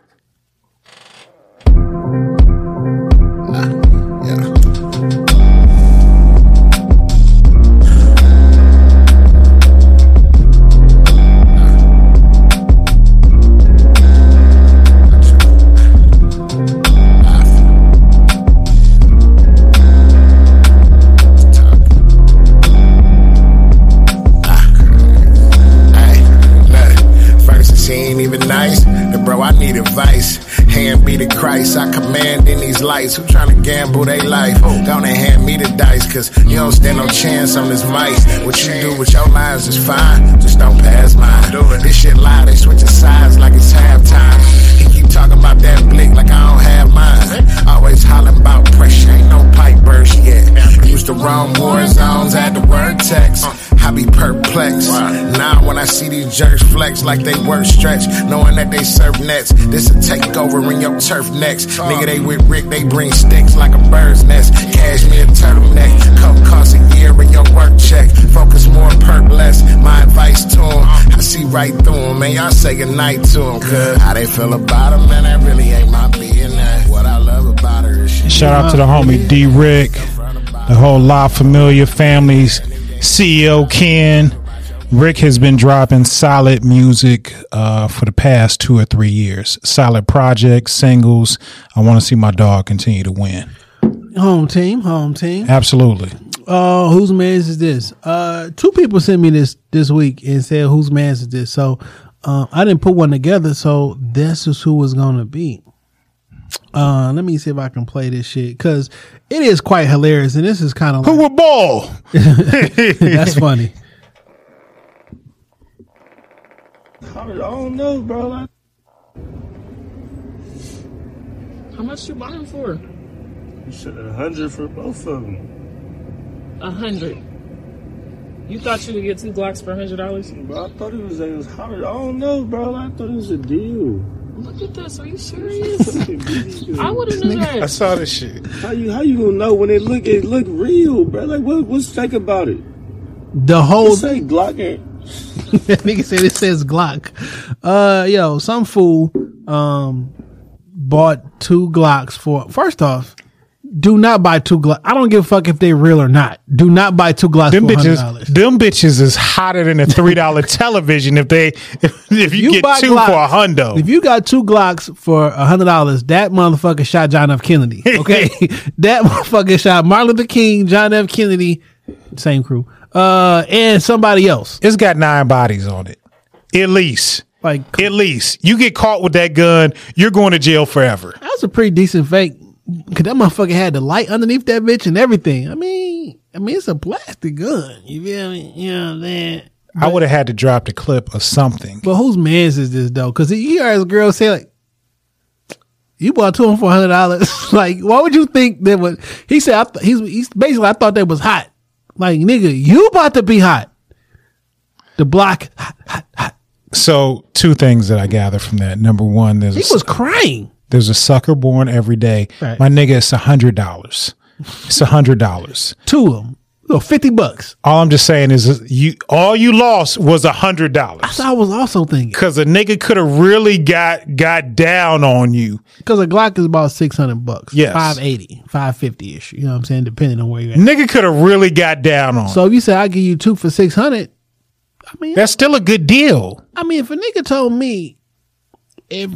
Advice. Hand me the Christ, I command in these lights. Who tryna gamble they life? Gonna hand me the dice, cause you don't stand no chance on this mice. What you do with your lines is fine, just don't pass mine. This shit loud, they switching sides like it's halftime. He keep talking about that blick like I don't have mine. Always hollering about pressure, ain't no pipe burst yet. Used to roam war zones, had the word text. I be perplexed. Now when I see these jerks flex like they work stretch, knowing that they serve nets, this a takeover in your turf next. Nigga, they with Rick, they bring sticks like a bird's nest. Cash me a turtleneck, coke costs a year in your work check. Focus more, perp less. My advice to 'em, I see right through 'em, man. Y'all say goodnight to 'em, cuz how they feel about 'em, man, that really ain't my business. What I love about her is she Shout out to the homie D Rick, the whole La Familia families, CEO Ken. Rick has been dropping solid music uh, for the past two or three years. Solid projects, singles. I want to see my dog continue to win. home team, home team. Absolutely. Uh, whose man's is this? Uh, two people sent me this this week and said whose man's is this. So, uh, I didn't put one together. So this is who was gonna be. Uh, let me see if I can play this shit because it is quite hilarious, and this is kind of Who like, will ball? that's funny. I don't know, bro. Like, How much you buying for? you said a hundred for both of them. A hundred. You thought you could get two Glocks for a hundred dollars? Bro, I thought it was it was hundred. I don't know, bro. I thought it was a deal. Look at this. Are you serious? I would have knew I that. saw this shit. How you how you gonna know when it look it look real, bro? Like what what's fake about it? The whole It say Glock ain't nigga said it says Glock. Uh, yo, some fool um bought two Glocks for. First off, do not buy two Glocks. I don't give a fuck if they real or not. Do not buy two Glocks Them for bitches, them bitches is hotter than a three dollar television. If they, if, if you, get buy two Glocks- for a hundo, If you got two Glocks for a hundred dollars, that motherfucker shot John F. Kennedy. Okay, that motherfucker shot Martin Luther King, John F. Kennedy, same crew, uh, and somebody else. it's got nine bodies on it, at least. Like At least you get caught with that gun, you're going to jail forever. That's a pretty decent fake. Cause that motherfucker had the light underneath that bitch and everything. I mean, I mean, it's a plastic gun. You feel me? You know what I'm saying? I would have had to drop the clip of something. But whose man's is this though? Because you hear this girl say like, "You bought two for hundred dollars." like, why would you think that would? He said, I th- "He's he's basically I thought that was hot." Like, nigga, you about to be hot. The block, hot, hot, hot. So two things that I gather from that. Number one, there's He was crying. There's a sucker born every day. Right. My nigga, it's a hundred dollars. It's a hundred dollars. Two of them. So fifty bucks. All I'm just saying is you all you lost was a hundred dollars. That's what I was also thinking. Cause a nigga could have really got got down on you. Because a Glock is about six hundred bucks. Yes. 580, 550 ish. You know what I'm saying? Depending on where you're at. Nigga could have really got down on. So if you say I give you two for six hundred, I mean That's still a good deal. I mean, if a nigga told me if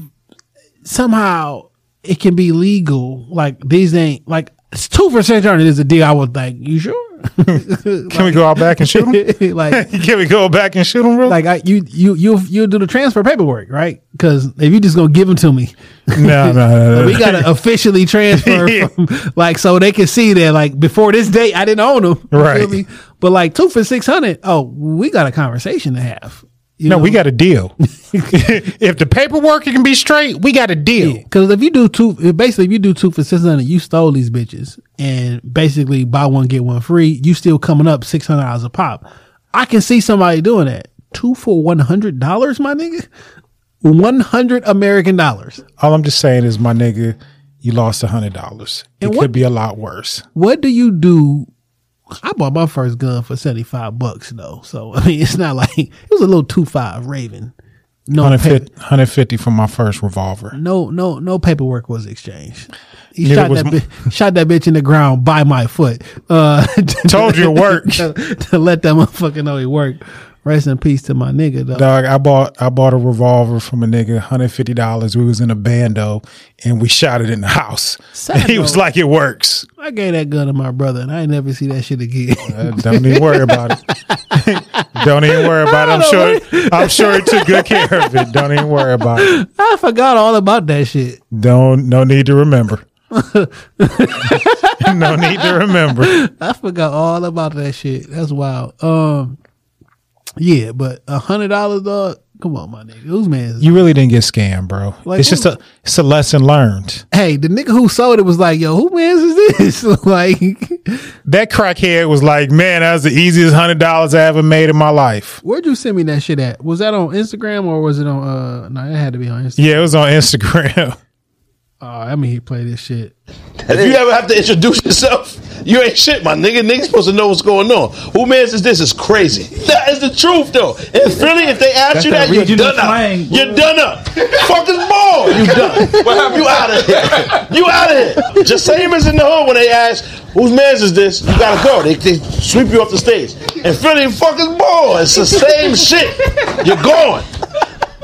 somehow it can be legal, like these ain't like it's two for six hundred is a deal. I was like, you sure? Can we go out back and shoot him? like, Can we go back and shoot him, bro? like I, you you you you do the transfer paperwork, right? Because if you just gonna give them to me, no, no, no, no. we gotta officially transfer Yeah. from like so they can see that like before this date I didn't own them, Right. But like two for six hundred, oh, we got a conversation to have. You no, know? we got a deal. if the paperwork can be straight, we got a deal. Because if you do two, basically if you do two for six hundred, you stole these bitches, and basically buy one get one free. You still coming up six hundred dollars a pop. I can see somebody doing that. Two for one hundred dollars, my nigga. One hundred American dollars. All I'm just saying is, my nigga, you lost a hundred dollars. It And could be a lot worse. What do you do? I bought my first gun for seventy five bucks though, so I mean it's not like it was a little two five Raven. No, 150, paper, 150 for my first revolver. no, no, no paperwork was exchanged. He Neither shot that, bi- shot that bitch in the ground by my foot. Uh, Told you it worked. to, to let that motherfucker know it worked. Rest in peace to my nigga though. Dog, I bought I bought a revolver from a nigga, hundred fifty dollars. We was in a bando and we shot it in the house. Sad he was like, "It works." I gave that gun to my brother, and I ain't never see that shit again. Uh, don't even worry about it. don't even worry about it. I'm sure. I'm sure he took good care of it. Don't even worry about it. I forgot all about that shit. Don't. No need to remember. no need to remember. I forgot all about that shit. That's wild. Um, yeah, but a hundred dollars, dog. Come on, my nigga. Whose man? You really didn't get scammed, bro. Like, it's just a. It's a lesson learned. hey, the nigga who sold it was like, "Yo, who man's is this?" like, That crackhead was like, "Man, that was the easiest hundred dollars I ever made in my life." where'd you send me that shit at? Was that on Instagram or was it on? Uh, no, it had to be on Instagram. Yeah, it was on Instagram. Oh, I mean, he played this shit. If you ever have to introduce yourself, you ain't shit, my nigga. Niggas supposed to know what's going on. Who mans is this? Is crazy. That is the truth, though. In Philly, if they ask That's you that that, you're done up. slang. You're done up. Fucking ball. You done. Well, you out of here. You out of here. Just same as in the hood when they ask, whose mans is this? You gotta go. They, they sweep you off the stage. In Philly, fucking ball. It's the same shit. You're going.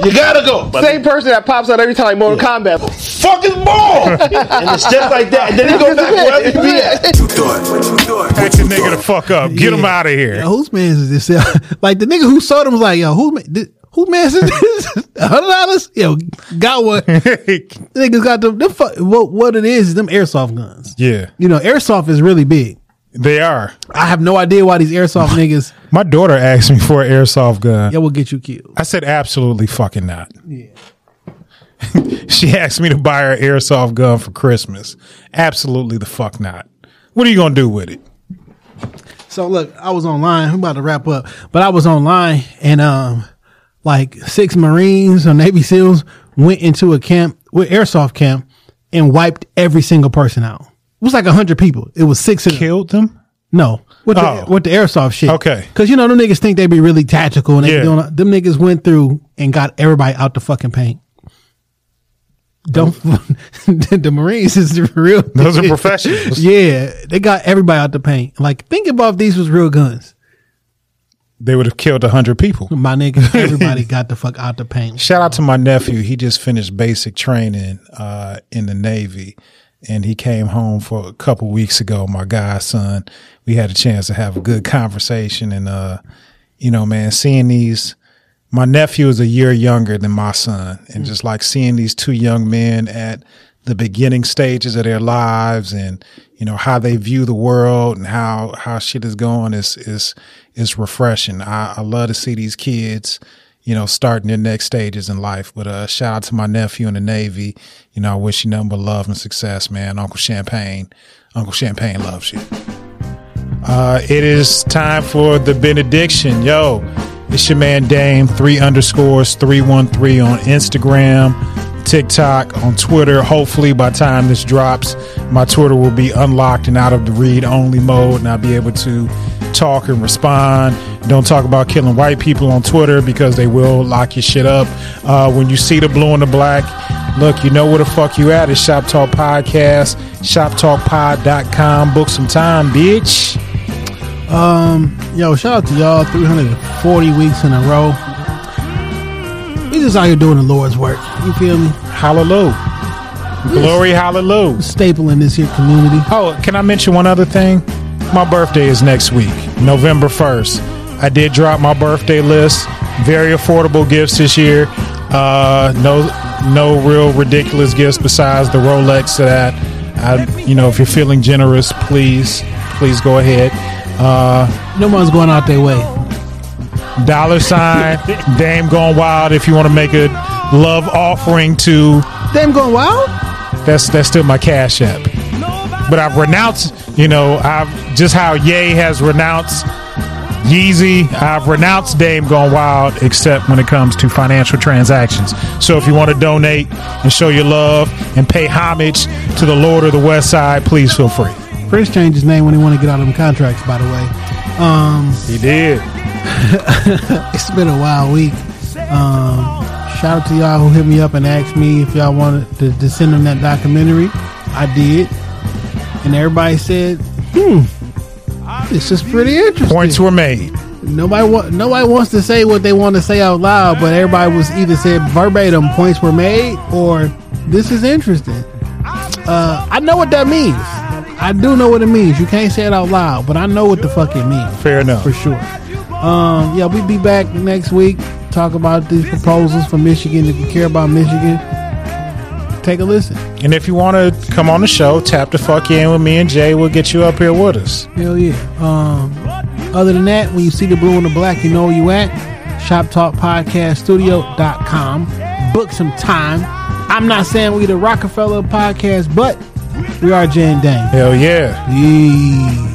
You gotta go. But Same person that pops out every time Mortal Kombat. fucking ball. and it's just like that. And then he goes back wherever you be at. What you thought? What you thought? Put your nigga the fuck up. Get him out of here. Yo, whose man's is this? like the nigga who sold him was like, "Yo, who ma- who man's is this? A hundred dollars? Yo, got one. Niggas got them. them fu- what what it is? is Them airsoft guns. yeah, You know, airsoft is really big. They are. I have no idea why these airsoft niggas My daughter asked me for an airsoft gun. that will get you killed. I said absolutely fucking not. Yeah. she asked me to buy her airsoft gun for Christmas. Absolutely the fuck not. What are you gonna do with it? So look, I was online. I'm about to wrap up, but I was online and um, like six Marines or Navy SEALs went into a camp with airsoft camp and wiped every single person out. It was like a hundred people. It was six of them. Killed them? No, with the Oh. with the airsoft shit. Okay. because you know them niggas think they be really tactical and they Yeah. be doing. Them niggas went through and got everybody out the fucking paint. Don't the Marines is the real. Those are professionals. Yeah, they got everybody out the paint. Like think about if these was real guns. They would have killed a hundred people. My nigga, everybody got the fuck out the paint. Shout out to my nephew. He just finished basic training uh, in the Navy, and he came home for a couple weeks ago. My godson, we had a chance to have a good conversation, and uh, you know, man, seeing these. My nephew is a year younger than my son, and just like seeing these two young men at the beginning stages of their lives, and you know how they view the world and how how shit is going is is is refreshing. I, I love to see these kids you know, starting their next stages in life. But uh, shout out to my nephew in the Navy. You know, I wish you nothing but love and success, man. Uncle Champagne, Uncle Champagne loves you. Uh, it is time for the benediction. Yo, it's your man Dame, three underscores, 313 on Instagram, TikTok, on Twitter. Hopefully, by time this drops, my Twitter will be unlocked and out of the read only mode, and I'll be able to talk and respond. Don't talk about killing white people on Twitter because they will lock your shit up. Uh, when you see the blue and the black, look, you know where the fuck you at. It's Shop Talk Podcast, shoptalkpod.com. Book some time, bitch. Um, yo, shout out to y'all. 340 weeks in a row. We just out here doing the Lord's work. You feel me? Hallelujah. Glory, hallelujah. Staple in this here community. Oh, can I mention one other thing? My birthday is next week, November 1st. I did drop my birthday list. Very affordable gifts this year. Uh, no, no real ridiculous gifts besides the Rolex that. I, you know, if you're feeling generous, please, please go ahead. Uh, no one's going out their way. Dollar sign, Dame Gone Wild. If you want to make a love offering to Dame Gone Wild, that's that's still my cash app. But I've renounced, you know, I've just how Ye has renounced Yeezy. I've renounced Dame Gone Wild, except when it comes to financial transactions. So if you want to donate and show your love and pay homage to the Lord of the West Side, please feel free. Prince changed his name when he wanted to get out of them contracts. By the way, um, he did. it's been a wild week. Um, shout out to y'all who hit me up and asked me if y'all wanted to, to send them that documentary. I did, and everybody said, "Hmm, this is pretty interesting." Points were made. Nobody wa- nobody wants to say what they want to say out loud, but everybody was either said verbatim points were made or this is interesting. Uh, I know what that means. I do know what it means. You can't say it out loud, but I know what the fuck it means. Fair enough. For sure. Um, yeah, we'll be back next week. Talk about these proposals for Michigan. If you care about Michigan, take a listen. And if you want to come on the show, tap the fuck in with me and Jay. We'll get you up here with us. Hell yeah. Um, other than that, when you see the blue and the black, you know where you at. ShopTalkPodcastStudio.com. Book some time. I'm not saying we the Rockefeller podcast, but we are Jay and Dame. Hell yeah. Peace.